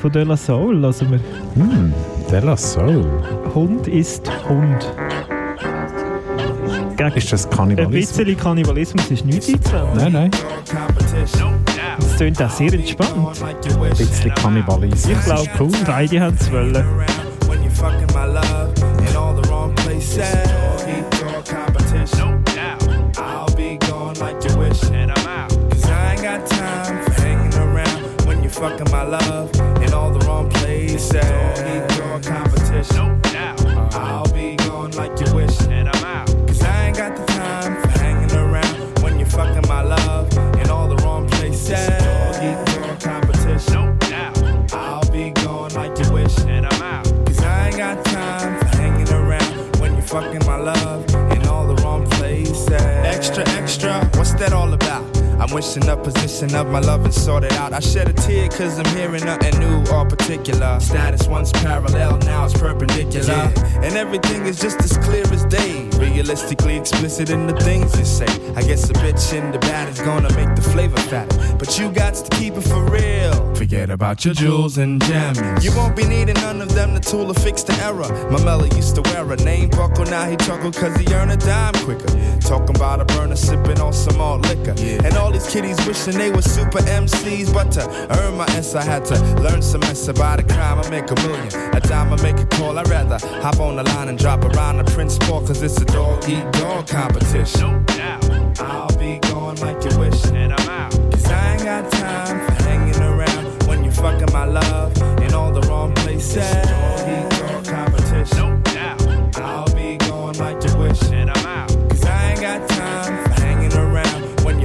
Von De La Soul lassen wir. Hm, De La Soul. Hund ist Hund. Ist das Ein Kannibalismus? bisschen Kannibalismus ist nichts einzuwenden. Nein, nein. Das klingt auch sehr entspannt. Ein bisschen Kannibalismus. Ich glaube, cool. beide haben es wollen. When you fucking my love that all about? Wishing the position of my love and sort it out. I shed a tear cause I'm hearing nothing new or particular. Status once parallel, now it's perpendicular. And everything is just as clear as day. Realistically explicit in the things you say. I guess a bitch in the bad is gonna make the flavor fatter. But you got to keep it for real. Forget about your jewels and gems. You won't be needing none of them, the tool to fix the error. My Melly used to wear a name buckle, now he chuckle cause he earn a dime quicker. Talking about a burner sipping on some malt liquor. And all these kiddies wishing they were super MCs. But to earn my S, I had to learn some mess about a crime. I make a million, a dime, I make a call. I'd rather hop on the line and drop around the Prince Paul cause it's a dog eat dog competition. No doubt. I'll be going like you wish. And I'm out. Cause I ain't got time for hanging around when you're fucking my love in all the wrong places.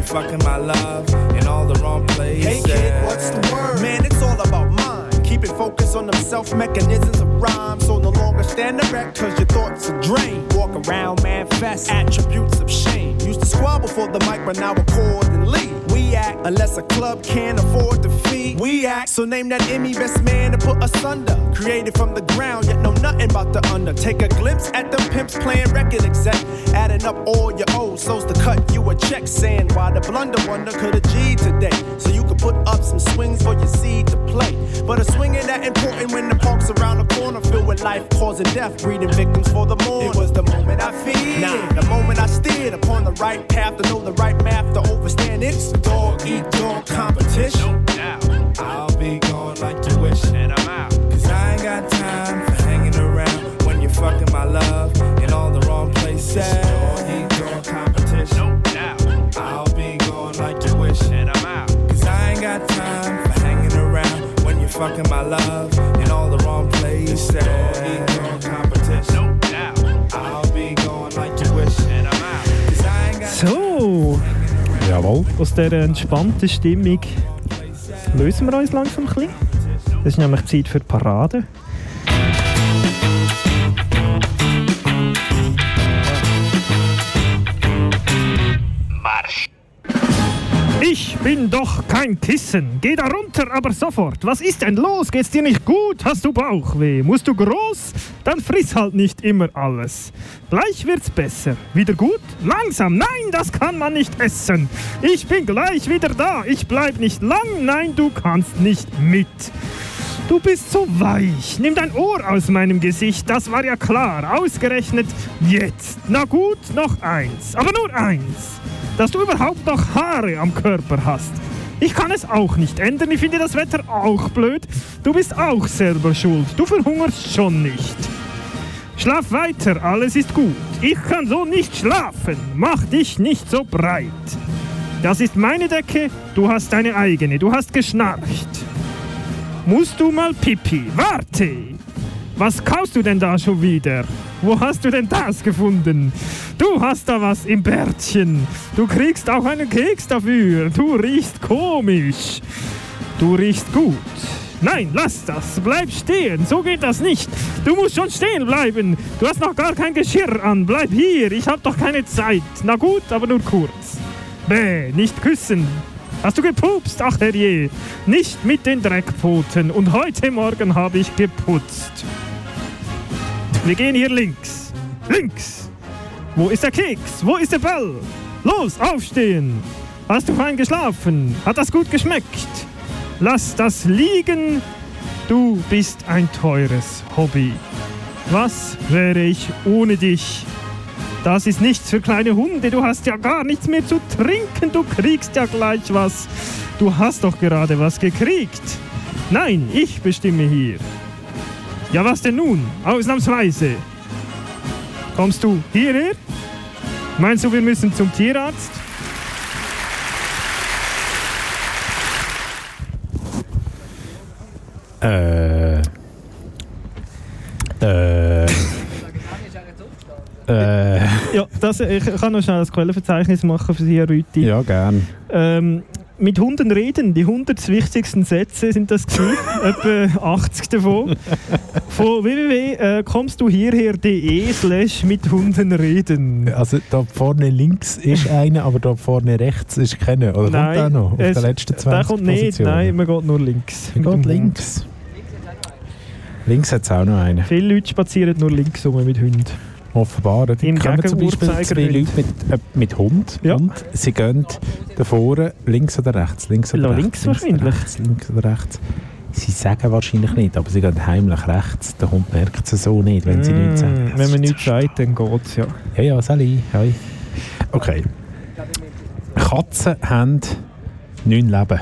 Fucking my love in all the wrong places. Hey kid, what's the word? Man, it's all about mind. Keeping focus on them self mechanisms of rhyme. So no longer stand erect cause your thoughts are drained. Walk around, manifest attributes of shame. Used to squabble for the mic, but now record and leave. We act unless a club can't afford to feed. We act, so name that Emmy best man to put us under. Created from the ground, yet know nothing about the under. Take a glimpse at them pimps playing record exec. Adding up all your O's, so's to cut you a check. Saying why the blunder wonder could have G today. So you could put up some swings for your seed to play. But a swing ain't that important when the park's around the corner filled with life causing death, breeding victims for the morning. It was the moment I feared, nah, the moment I steered upon the right path to know the right math to overstand. It's dog eat dog competition. I'll be going like you wish. And I'm out. Cause I ain't got time for hanging around when you're fucking my love in all the wrong places. Dog eat dog competition. I'll be going like you wish. And I'm out. Cause I ain't got time for hanging around when you're fucking my love in all the wrong places. Dog eat dog competition. I'll be going like you wish. And I'm out. Cause I ain't got So, Jawohl. aus dieser entspannten Stimmung lösen wir uns langsam ein bisschen. Das ist nämlich Zeit für die Parade. Ich bin doch kein Kissen. Geh da runter, aber sofort. Was ist denn los? Geht's dir nicht gut? Hast du Bauchweh? Musst du groß? Dann friss halt nicht immer alles. Gleich wird's besser. Wieder gut? Langsam. Nein, das kann man nicht essen. Ich bin gleich wieder da. Ich bleib nicht lang. Nein, du kannst nicht mit. Du bist so weich. Nimm dein Ohr aus meinem Gesicht. Das war ja klar. Ausgerechnet jetzt. Na gut, noch eins. Aber nur eins. Dass du überhaupt noch Haare am Körper hast. Ich kann es auch nicht ändern. Ich finde das Wetter auch blöd. Du bist auch selber schuld. Du verhungerst schon nicht. Schlaf weiter, alles ist gut. Ich kann so nicht schlafen. Mach dich nicht so breit. Das ist meine Decke, du hast deine eigene. Du hast geschnarcht. Musst du mal pipi? Warte! Was kaufst du denn da schon wieder? Wo hast du denn das gefunden? Du hast da was im Bärtchen. Du kriegst auch einen Keks dafür. Du riechst komisch. Du riechst gut. Nein, lass das. Bleib stehen. So geht das nicht. Du musst schon stehen bleiben. Du hast noch gar kein Geschirr an. Bleib hier. Ich hab doch keine Zeit. Na gut, aber nur kurz. Bäh, nicht küssen. Hast du gepupst? Ach herrje. Nicht mit den Dreckpfoten. Und heute Morgen habe ich geputzt. Wir gehen hier links. Links. Wo ist der Keks? Wo ist der Ball? Los, aufstehen. Hast du fein geschlafen? Hat das gut geschmeckt? Lass das liegen. Du bist ein teures Hobby. Was wäre ich ohne dich? Das ist nichts für kleine Hunde. Du hast ja gar nichts mehr zu trinken. Du kriegst ja gleich was. Du hast doch gerade was gekriegt. Nein, ich bestimme hier. Ja, was denn nun? Ausnahmsweise. Kommst du hierher? Meinst du, wir müssen zum Tierarzt? Äh. Äh. Äh. <laughs> Ja, das, ich kann noch schnell ein Quellenverzeichnis machen für Sie, Herr Rüti. Ja, gern. Ähm, mit Hunden reden. Die 100 wichtigsten Sätze sind das gewesen. <laughs> Etwa 80 davon. Von www.kommst du hierher.de slash mit Hunden reden. Also da vorne links ist einer, aber da vorne rechts ist keiner. Oder kommt der noch auf es- den letzten 20 Der kommt nicht, Positionen? nein, man geht nur links. Man geht links. Links hat es auch noch einen. Viele Leute spazieren nur links rum mit Hunden. Offenbar. Die Im kommen zum Beispiel zwei. Leute mit, äh, mit Hund und sie gehen da vorne links oder rechts. Links oder Ja, rechts. links wahrscheinlich. Rechts, links oder rechts. Sie sagen wahrscheinlich nicht, aber sie gehen heimlich rechts. Der Hund merkt es so nicht, wenn sie Mm, nichts sagen. Wenn man nichts sagt, dann geht es ja. Ja, ja, Sally. Hi. Okay. Katzen haben neun Leben.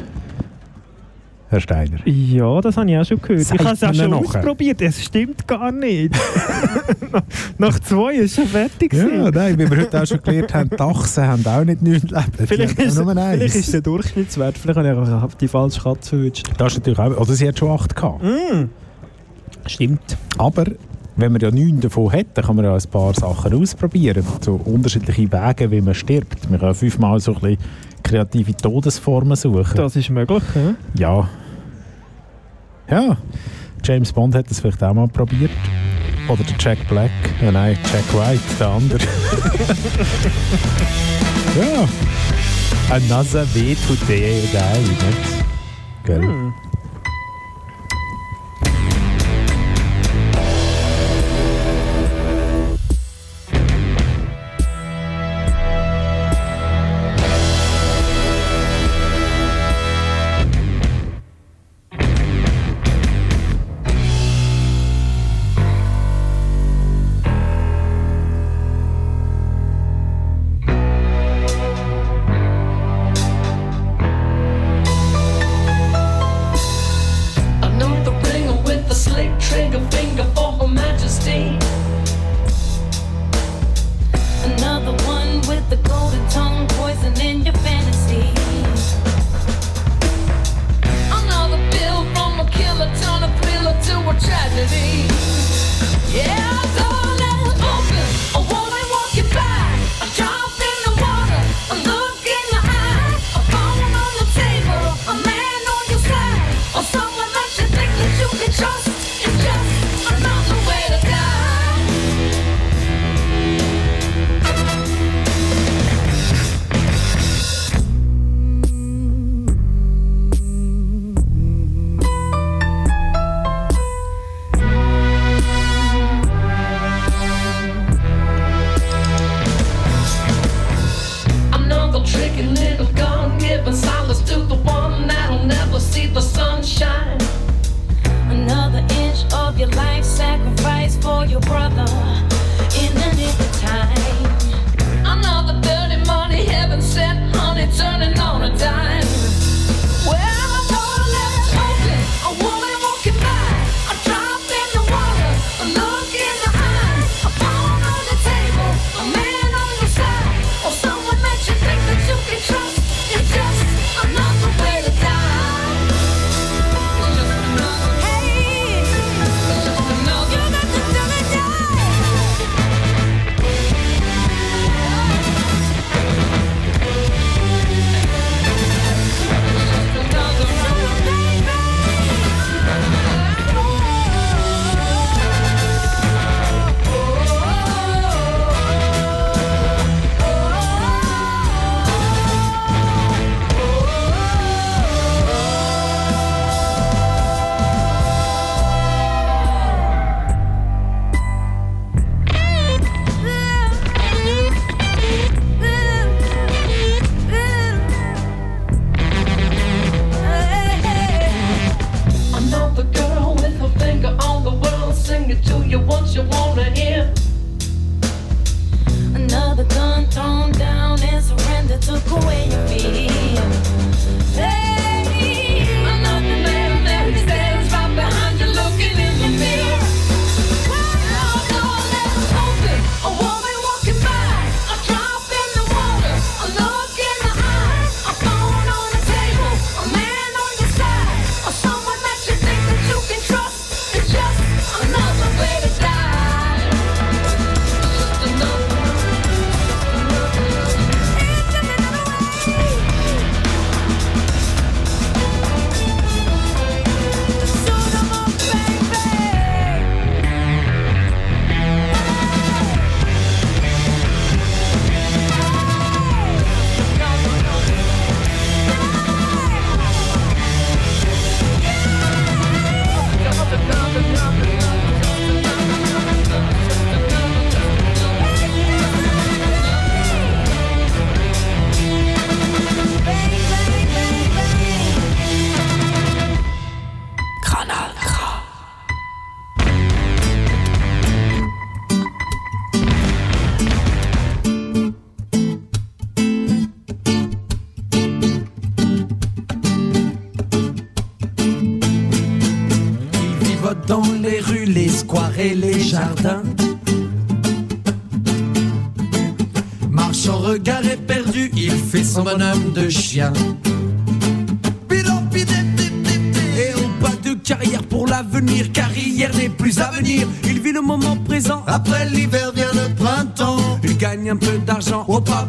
Herr Steiner. Ja, das habe ich auch schon gehört. Sagt ich habe es auch schon nachher? ausprobiert. Es stimmt gar nicht. <laughs> Nach zwei ist schon fertig. Ja, nein, wie wir heute auch schon gelernt haben, Dachsen haben auch nicht neun Leben. Vielleicht ist, vielleicht ist der Durchschnittswert. Vielleicht habe ich auch die falsche Katze verwünscht. Das ist natürlich auch. Oder sie hat schon acht gehabt. Mm. Stimmt. Aber wenn man ja neun davon hat, dann kann man ja ein paar Sachen ausprobieren. So unterschiedliche Wege, wie man stirbt. Man kann fünfmal so ein bisschen kreative Todesformen suchen. Das ist möglich. Ja? Ja. Ja. James Bond hat das vielleicht auch mal probiert. Oder der Jack Black. Ja, nein, Jack White, der andere. <laughs> ja. Another way to die, die nicht? Gell? Hm. Les jardins. Marche en regard éperdu, il fait son bonhomme de chien. Et au pas de carrière pour l'avenir, car hier n'est plus à venir. Il vit le moment présent, après l'hiver vient le printemps. Il gagne un peu d'argent, oh pas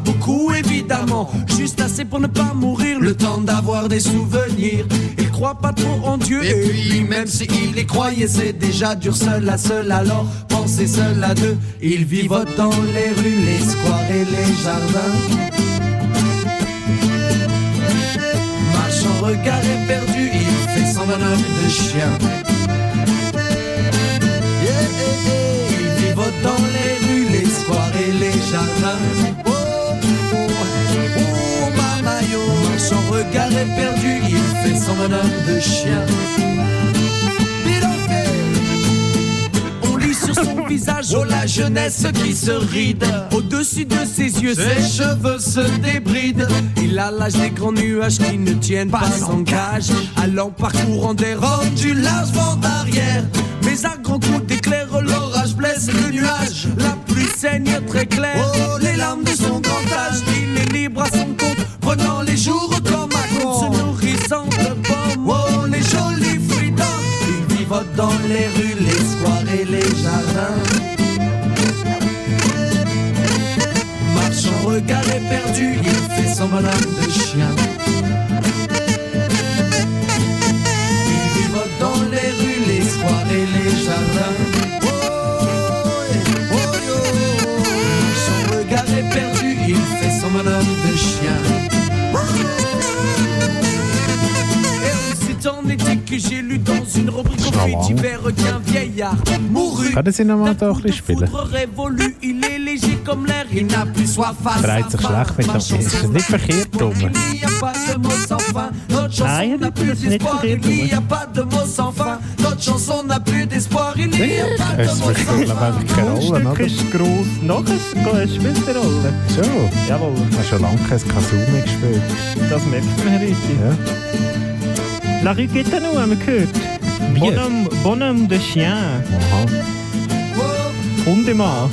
pour ne pas mourir, le temps d'avoir des souvenirs. Il croit pas trop en Dieu, et puis même s'il y croyait, c'est déjà dur seul à seul, alors pensez seul à deux. Il vivote dans les rues, les squares et les jardins. Marche en regard éperdu, il fait son bonhomme de chien. Dans les rues, les squares et les jardins. Il fait son bonhomme de chien. On lit sur son <laughs> visage, oh la jeunesse qui se ride. Au-dessus de ses yeux, ses cheveux se débrident. Il a l'âge des grands nuages qui ne tiennent pas en cage. Allant parcourant des robes du large vent d'arrière. Mais à grands coups d'éclair, l'orage blesse le nuage. La pluie saigne très clair. Oh, les larmes de son grand âge. Il est libre à son compte, prenant les jours vivote dans les rues, les squares et les jardins. Marche en regard éperdu, il fait bonhomme de chien. Il vivote dans les rues, les squares et les jardins. Oh, oh, yo. Marche en regard éperdu, il fait bonhomme de chien. Que j'ai lu dans une rubrique au fait d'hiver qu'un vieillard mourut. Können Sie noch mal da ein bisschen spielen? il est léger comme l'air, il n'a plus soif à Verreiht sich schlecht mit dem. Ist das nicht verkehrt rum? Fin, Nein, n'a plus das ist nicht d'espoir, verkehrt il n'y a rum. pas de mots sans fin, notre chanson n'a plus d'espoir, il n'y a pas de Es mots spielt, sans ich, Stück oder? ist gross. Nachher es spielt eine Rolle. So. Jawohl. Du hast schon lange kein mehr gespielt. Das merkt man, Rüthi. Ja. La Rue Guétanou haben wir gehört. Bonhomme, Bonhomme de Chien. Aha. Hundemann.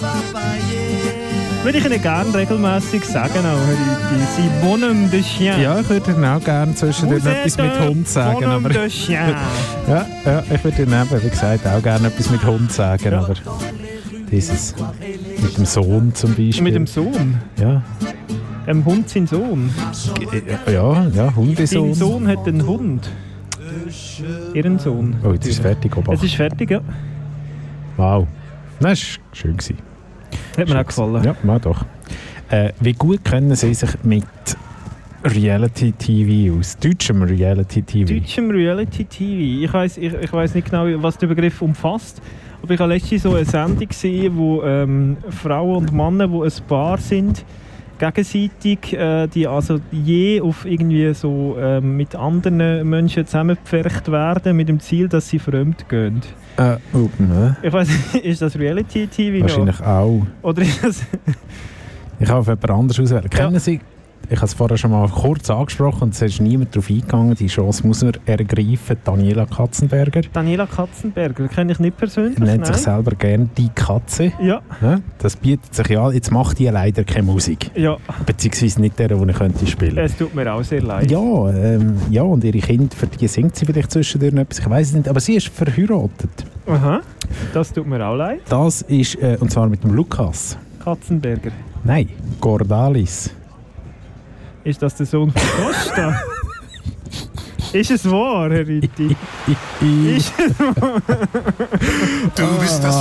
Würde ich Ihnen gerne regelmäßig sagen, auch. Sie Bonhomme de Chien. Ja, ich würde Ihnen auch gerne zwischendurch etwas mit un Hund sagen. bonhomme Aber de chien. <laughs> ja, ja, ich würde Ihnen eben, wie gesagt, auch gerne etwas mit Hund sagen. Aber dieses mit dem Sohn zum Beispiel. Mit dem Sohn. Ja, Ein Hund sein Sohn. ja, ja Hundesohn. Sein Sohn hat einen Hund. Ihren Sohn. Oh, jetzt ist es fertig, Obacht. Es ist fertig, ja. Wow. Das war schön. Gewesen. Hat mir auch gefallen. Ja, mal doch. Äh, wie gut kennen Sie sich mit Reality-TV aus? Deutschem Reality-TV? Deutschem Reality TV. Ich weiß ich, ich weiss nicht genau, was der Begriff umfasst. Aber ich habe letztens so eine Sendung gesehen, wo ähm, Frauen und Männer, die ein Paar sind, gegenseitig, äh, die also je auf irgendwie so ähm, mit anderen Menschen zusammengepfercht werden, mit dem Ziel, dass sie fremd gehen. Äh, oh, ne? Ich weiß ist das Reality TV Wahrscheinlich noch? auch. Oder ist das... Ich habe auf jemand anderes auswählen. Kennen Sie, ich habe es vorher schon mal kurz angesprochen und es ist niemand darauf eingegangen, die Chance muss er ergreifen, Daniela Katzenberger. Daniela Katzenberger, kenne ich nicht persönlich. nennt sich nein. selber gerne die Katze. Ja. Ja, das bietet sich ja, jetzt macht die leider keine Musik. Ja. Beziehungsweise nicht der, den ich könnte spielen. Es tut mir auch sehr leid. Ja, ähm, ja, und ihre Kinder, für die singt sie vielleicht zwischendurch etwas, ich weiß es nicht, aber sie ist verheiratet. Aha, das tut mir auch leid. Das ist, äh, und zwar mit dem Lukas. Katzenberger. Nein, Gordalis. Ist das der Sohn von Costa? ist es wahr, Herr Ritti? ist es wahr? Du bist das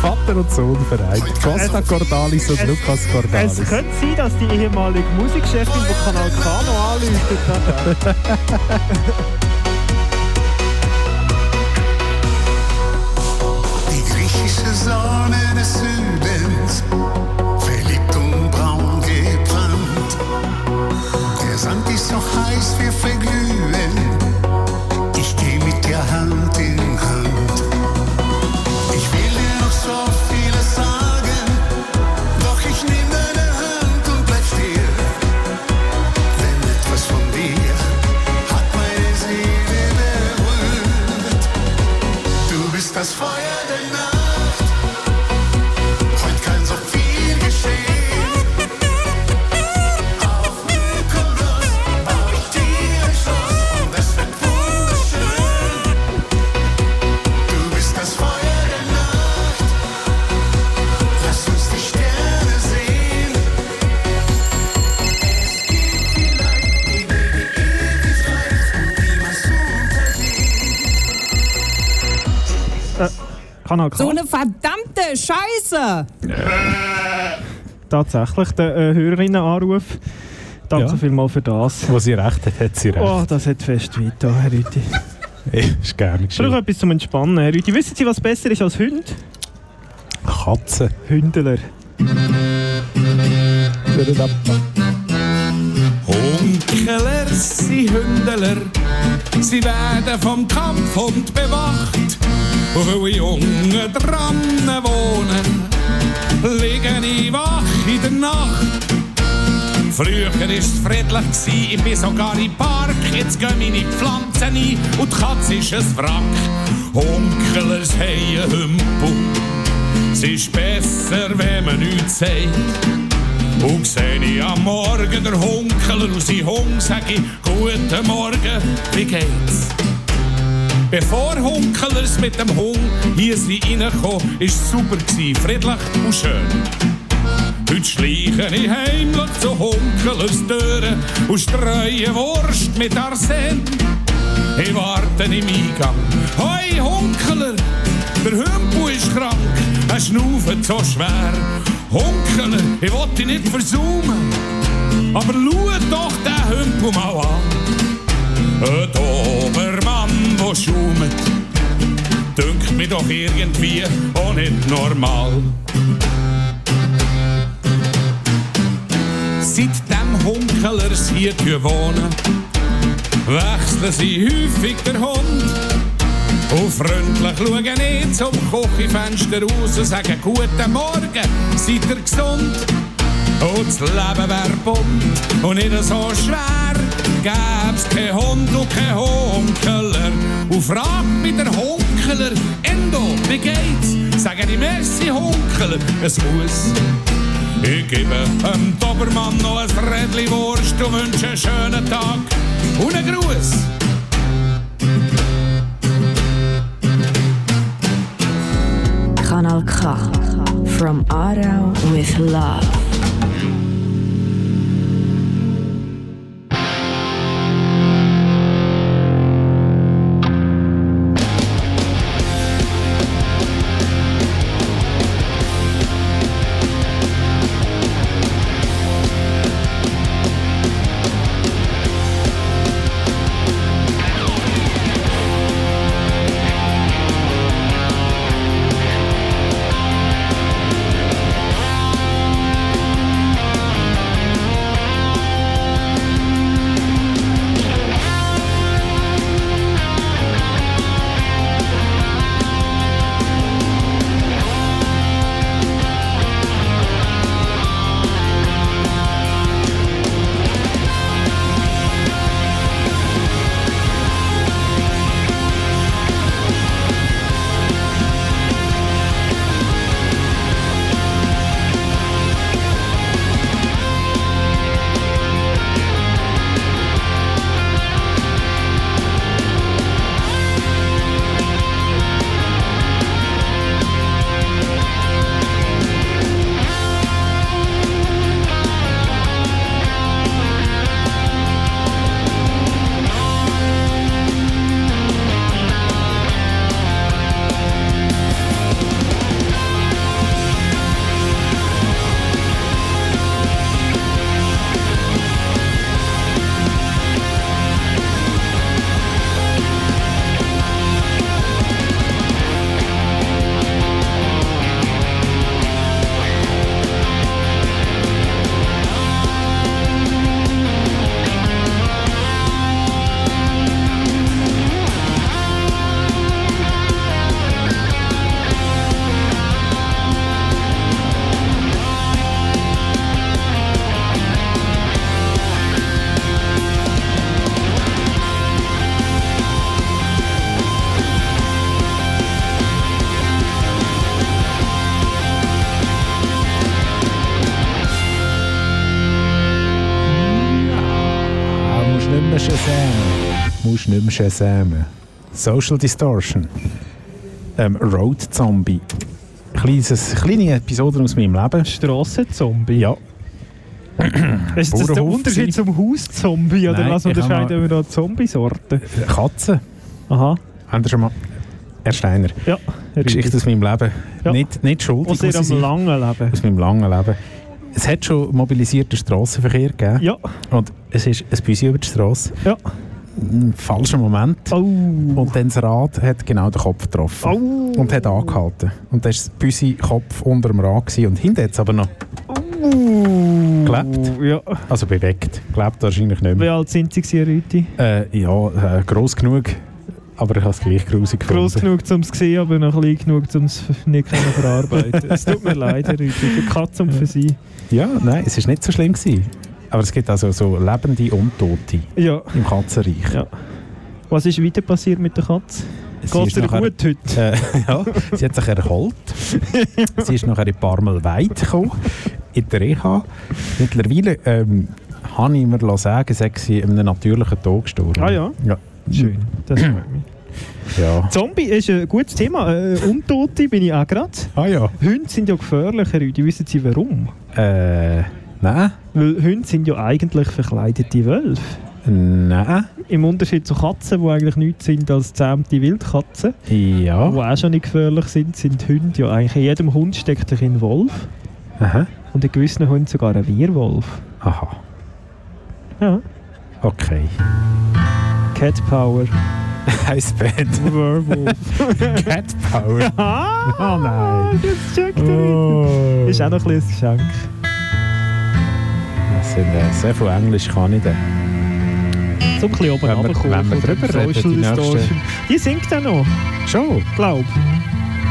Vater und Sohn vereint. Costa Gordalis und Lukas Gordalis. Es könnte sein, dass die ehemalige Musikchefin von Kanal K noch anläutet hat. Die griechische Sonne Kanal K. So eine verdammte Scheiße! Tatsächlich, der äh, Hörerinnenanruf. Danke Ja. vielmals für das. Wo sie recht hat, hat sie recht. Oh, das hat fest weit, Herr Rüti. <laughs> ist gerne geschehen. etwas zum Entspannen, Herr Rüti. Wissen Sie, was besser ist als Hund? Katze. Hündler. Hunkeler sind Hündeler, sie werden vom Kampfhund bewacht. Weil Jungen dran wohnen, liegen ich wach in der Nacht. Früher war es friedlich, ich bin sogar im Park. Jetzt gehen meine Pflanzen ein und die Katze ist ein Wrack. Hunkelers haben Hümpel, es ist besser, wenn man nichts sagt. Und sehe ich am Morgen der Hunkeler und sein Hung, sag ich Guten Morgen, wie geht's? Bevor Hunkelers mit dem Hung hier sind reingekommen, ist es super gsi, friedlich und schön. Heute schleiche ich heimlich zu Hunkelers Türen und streue Wurst mit Arsen. Ich warte im Eingang. Hoi Hunkeler, der Hümpel ist krank, er schnauft so schwer. Hunkeler, ich will dich nicht versaumen, aber schau doch den Hümpel mal an. Ein Dobermann, der schaumet, dünkt mir doch irgendwie auch nicht normal. Seit dem Hunkelers hier wohnen, wechseln sie häufig der Hund. Und freundlich schauen ich zum Küchenfenster raus und sagen Guten Morgen, seid ihr gesund? Und das Leben wär bunt und nicht so schwer. Gäb's kein Hund und kein Hunkeler. Und fragt mich der Hunkeler, Endo, wie geht's? Sagen die Messi Hunkeler, es muss. Ich gebe dem Dobermann noch ein Rädli Wurst und wünsche einen schönen Tag und einen Gruß. Kanal K. From Aarau with love. Nicht mehr shazamen. Social Distortion. Ähm, Road Zombie. Kleines, kleine Episode aus meinem Leben. Strassenzombie? Ja. <clears throat> Ist das der Unterschied zum Hauszombie? Oder Nein, was unterscheiden wir da Zombiesorten? Katzen. Aha. Haben ihr schon mal... Herr Steiner. Ja, Geschichte aus meinem Leben. Ja. Nicht, nicht schuldig. Aus ihrem sein. langen Leben. Aus meinem langen Leben. Es hat schon mobilisierten Strassenverkehr gegeben. Ja. Und es ist ein Büsi über die Straße. Ja. Ein falscher Moment. Oh. Und dann das Rad hat genau den Kopf getroffen. Oh. Und hat angehalten. Und dann war das Büsi Kopf unter dem Rad. Gewesen. Und hinten hat es aber noch gelebt. Ja. Also bewegt. Gelebt wahrscheinlich nicht Wie mehr. alt sind Sie, Rüti? Äh, ja, äh, gross genug. Aber ich habe es gleich grusig gefunden. Gross genug, um es zu sehen, aber noch klein genug, um es nicht können verarbeiten <laughs> Es tut mir leid, Rüti, für Katze und für Sie. Ja, nein, es war nicht so schlimm. Gewesen. Aber es gibt also so lebende und Tote Ja. im Katzenreich. Ja. Was ist weiter passiert mit der Katze? Geht nachher- gut heute? Äh, <laughs> ja, sie hat sich erholt. sie ist nachher in Parmelweid gekommen, in der Reha. Mittlerweile ähm, habe ich mir sagen, sei sie in einem natürlichen Tod gestorben. Ah ja? Ja. Schön, das freut mich. Ja. Zombie ist ein gutes Thema. Äh, Untote bin ich auch gerade. Ah ja. Hunde sind ja gefährlich, Herr Rüdi. Wissen Sie warum? Äh, nein. Weil Hunde sind ja eigentlich verkleidete Wölfe. Nein. Im Unterschied zu Katzen, die eigentlich nichts sind als zähmte Wildkatzen, Ja. die auch schon nicht gefährlich sind, sind Hunde ja eigentlich in jedem Hund steckt sich ein Wolf. Aha. Und in gewissen Hunden sogar ein Wehrwolf. Aha. Ja. Okay. Cat Power. <laughs> Bett. Werewolf. <laughs> Cat Power. Ah, oh nein. Das checkt er Oh. Ist auch noch ein bisschen ein Geschenk. Das sind, äh, sehr viel Englisch kann ich dann. So ein bisschen oben Wenn wir- runterkommen wenn wir drüber reden, die nächste-. Die singt dann noch. Schon? Glaub.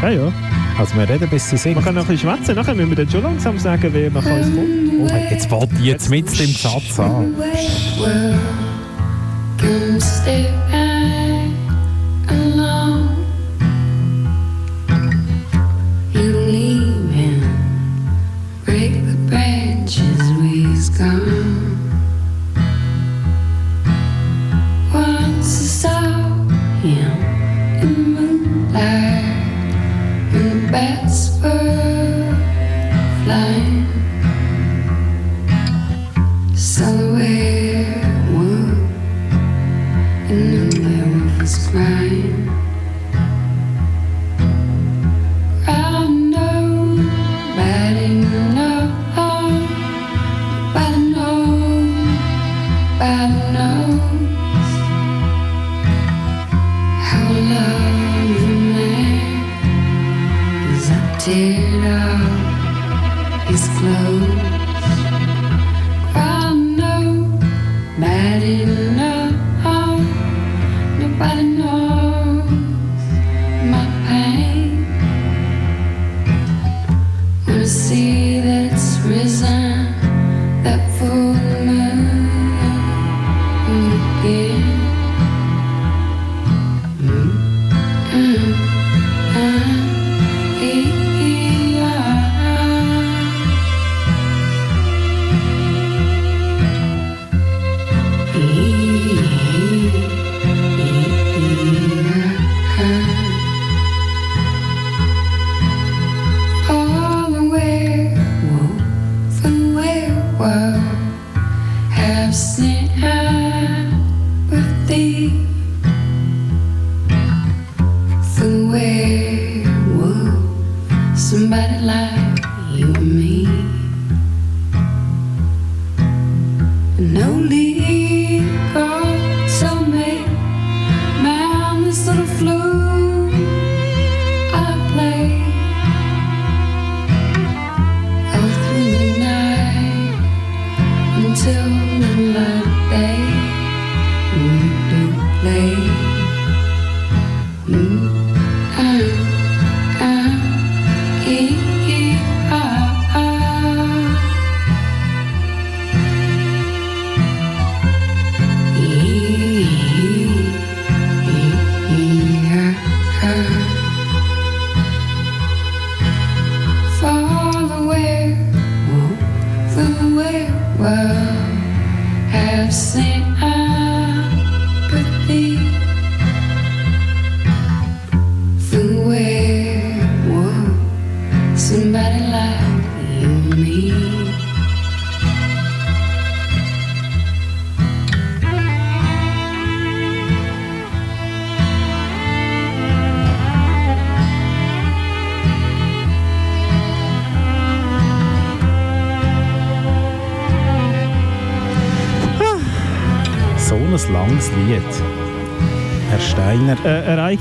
Ja, ja. Also wir reden, bis sie singt. Man kann noch ein bisschen schwätzen, nachher müssen wir dann schon langsam sagen, wer nach uns kommt. Oh, jetzt fällt die jetzt mit dem Satz an. You leave Bad.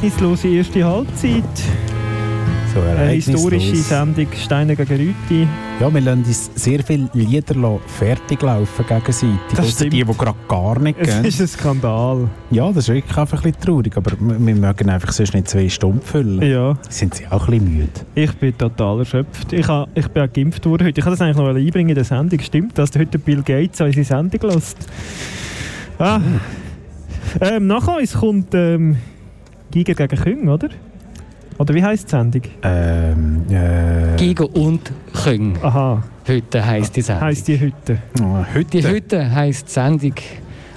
Ereignislose erste Halbzeit. so Eine historische Sendung Steiner gegen Rüti. Ja, wir lassen uns sehr viele Lieder fertig laufen gegenseitig. Das Ausser stimmt. die, die gerade gar nicht Es gehen. ist ein Skandal. Ja, das ist wirklich einfach ein bisschen traurig, aber wir mögen einfach sonst nicht zwei Stunden füllen. Ja. Sind sie auch ein bisschen müde? Ich bin total erschöpft. Ich, ha, ich bin auch geimpft worden heute. Ich wollte das eigentlich noch einbringen in der Sendung. Stimmt, dass heute Bill Gates unsere Sendung lässt. Ah. Ähm, nach uns kommt ähm, Giger gegen Küng, oder? Oder wie heisst die Sendung? Ähm, äh, Giga und Küng. Aha. Heute heisst die Sendung. Heisst die Hütte? heute? Die Heute heisst die Sendung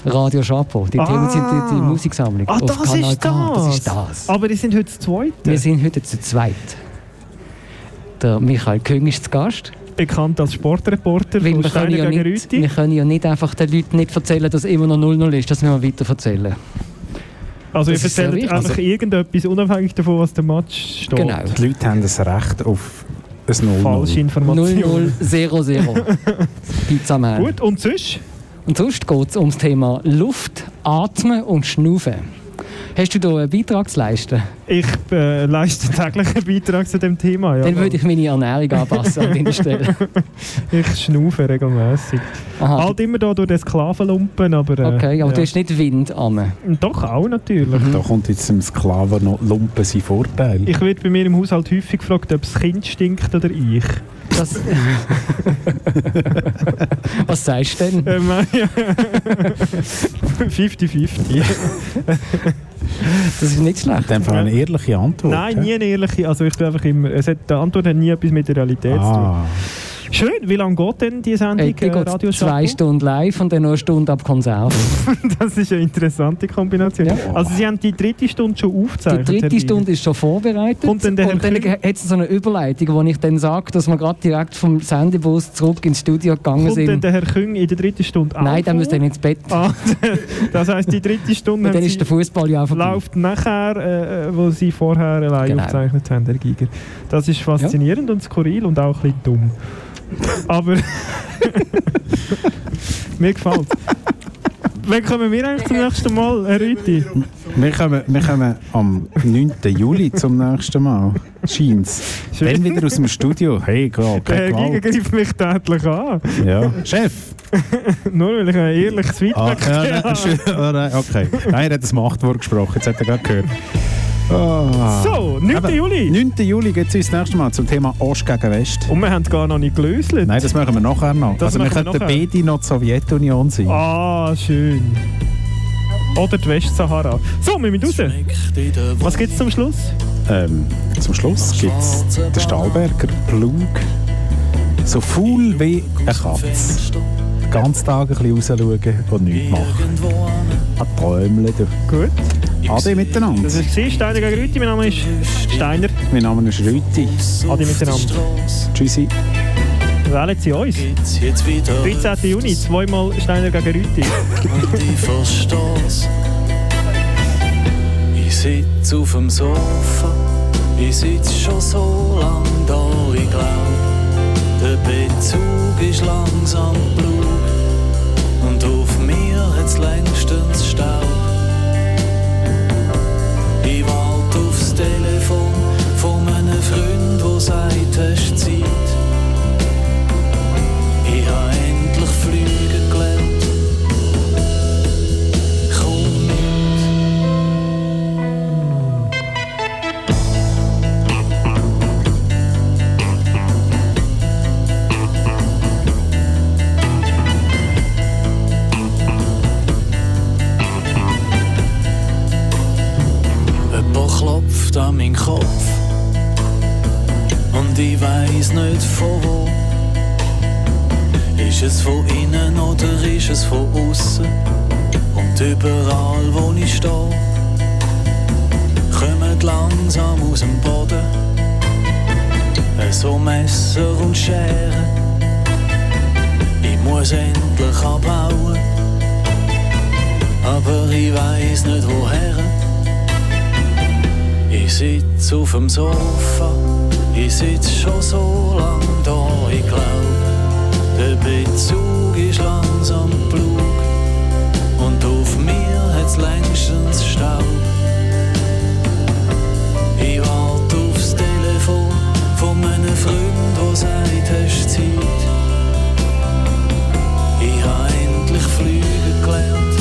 Radio Chapeau. Die Ah. Themen sind die, die Musiksammlung. Ah, das Kanal ist das. Das ist das. Aber die sind heute zu zweit. Wir sind heute zu zweit. Der Michael Küng ist zu Gast. Bekannt als Sportreporter Weil von wir, können ja gegen nicht, wir können ja nicht einfach den Leuten nicht erzählen, dass immer noch 0-0 ist. Das müssen wir weiter erzählen. Also ihr Das sehr erzählt einfach Also- irgendetwas, unabhängig davon, was der Match steht. Genau. Die Leute haben das Recht auf ein 0 Falsche Information. 0-0-0-0. Pizza Man. Gut, und sonst? Und sonst geht es um das Thema Luft, Atmen und Schnaufen. Hast du da einen Beitrag zu leisten? Ich äh, leiste täglich einen Beitrag zu dem Thema. Ja. Dann würde ich meine Ernährung anpassen an deiner Stelle. <laughs> Ich schnaufe regelmäßig. Aha. Halt immer da durch den Sklavenlumpen, aber... Äh, Okay, aber ja. du hast nicht Wind an. Doch, auch natürlich. Da kommt jetzt dem Sklaven noch Lumpen sein Vorteil. Ich werde bei mir im Haushalt häufig gefragt, ob das Kind stinkt oder ich. Das <laughs> Was sagst du denn? Ähm, ja. 50-50. Das ist nicht schlecht. Einfach eine ehrliche Antwort. Nein, nie eine ehrliche. Also ich bin einfach immer... Es hat, die Antwort hat nie etwas mit der Realität zu tun. Schön, wie lange geht denn die Sendung äh, geht Radio zwei? Stunden live und dann noch eine Stunde ab Konserve. <laughs> Das ist eine interessante Kombination. Also Sie haben die dritte Stunde schon Die aufgezeichnet. dritte Herr Giger. Stunde ist schon vorbereitet. Und dann und dann hat es so eine Überleitung, wo ich dann sage, dass wir gerade direkt vom Sendebus zurück ins Studio gegangen Kommt dann sind. der Herr Küng in der dritten Stunde Nein, auch dann müsst ihr vor? ins Bett. Ah, <laughs> das heisst, die dritte Stunde Und dann ist der Fußball ja läuft nachher, äh, äh, wo Sie vorher allein Genau. aufgezeichnet haben, Herr Giger. Das ist faszinierend und skurril und auch ein bisschen dumm. Aber mir gefällt Wann kommen wir eigentlich zum nächsten Mal, Herr Rüti? Wir kommen, wir kommen am 9. Juli zum nächsten Mal. Scheint's. Dann wieder aus dem Studio. Hey, klar, Der Herr greift mich tätlich an. Ja. Chef! Nur weil ich ein ehrliches Ah, Feedback ja, gegeben nein, habe. Ah, <laughs> okay. Nein, er hat das Machtwort gesprochen. Jetzt hat er gerade gehört. Ah. So, 9. Eben, Juli. 9. Juli geht es uns das nächste Mal zum Thema Ost gegen West. Und wir haben gar noch nicht gelöst. Nein, das machen wir nachher noch. Das also wir könnten beide noch die Sowjetunion sein. Ah, schön. Oder die Westsahara. So, wir müssen raus. Was gibt es zum Schluss? Ähm, zum Schluss gibt es den Stahlberger Plug. So faul wie eine Katze. Den ganzen Tag ein bisschen rausschauen und nichts machen. Ein Träumchen. du. Gut. Ade miteinander. Das ist sie, Steiner gegen Rüti. Mein Name ist Steiner. Mein Name ist Rüti. Ade miteinander. Tschüssi. Wählen Sie uns. jetzt wieder 13. Juni, zweimal Steiner gegen Rüti. ich versteh's. Ich sitz auf dem Sofa, ich sitz schon so lang da, ich glaub, der Bezug ist langsam auf hat's längstens Staub. Ich wart aufs Telefon von einem Freund, wo sagt, hast Zeit. Ich ha klopft an meinen Kopf und ich weiß nicht von wo. Ist es von innen oder ist es von außen? Und überall, wo ich stehe, kommen langsam aus dem Boden so Messer und Schere. Ich muss endlich abhauen, aber ich weiß nicht woher. Ich sitze auf dem Sofa, ich sitze schon so lang da, ich glaube, der Bezug ist langsam plug und auf mir hat's längstens Stau. Ich warte aufs Telefon von meinem Freund, der sagt, hast Zeit. Ich habe endlich fliegen gelernt.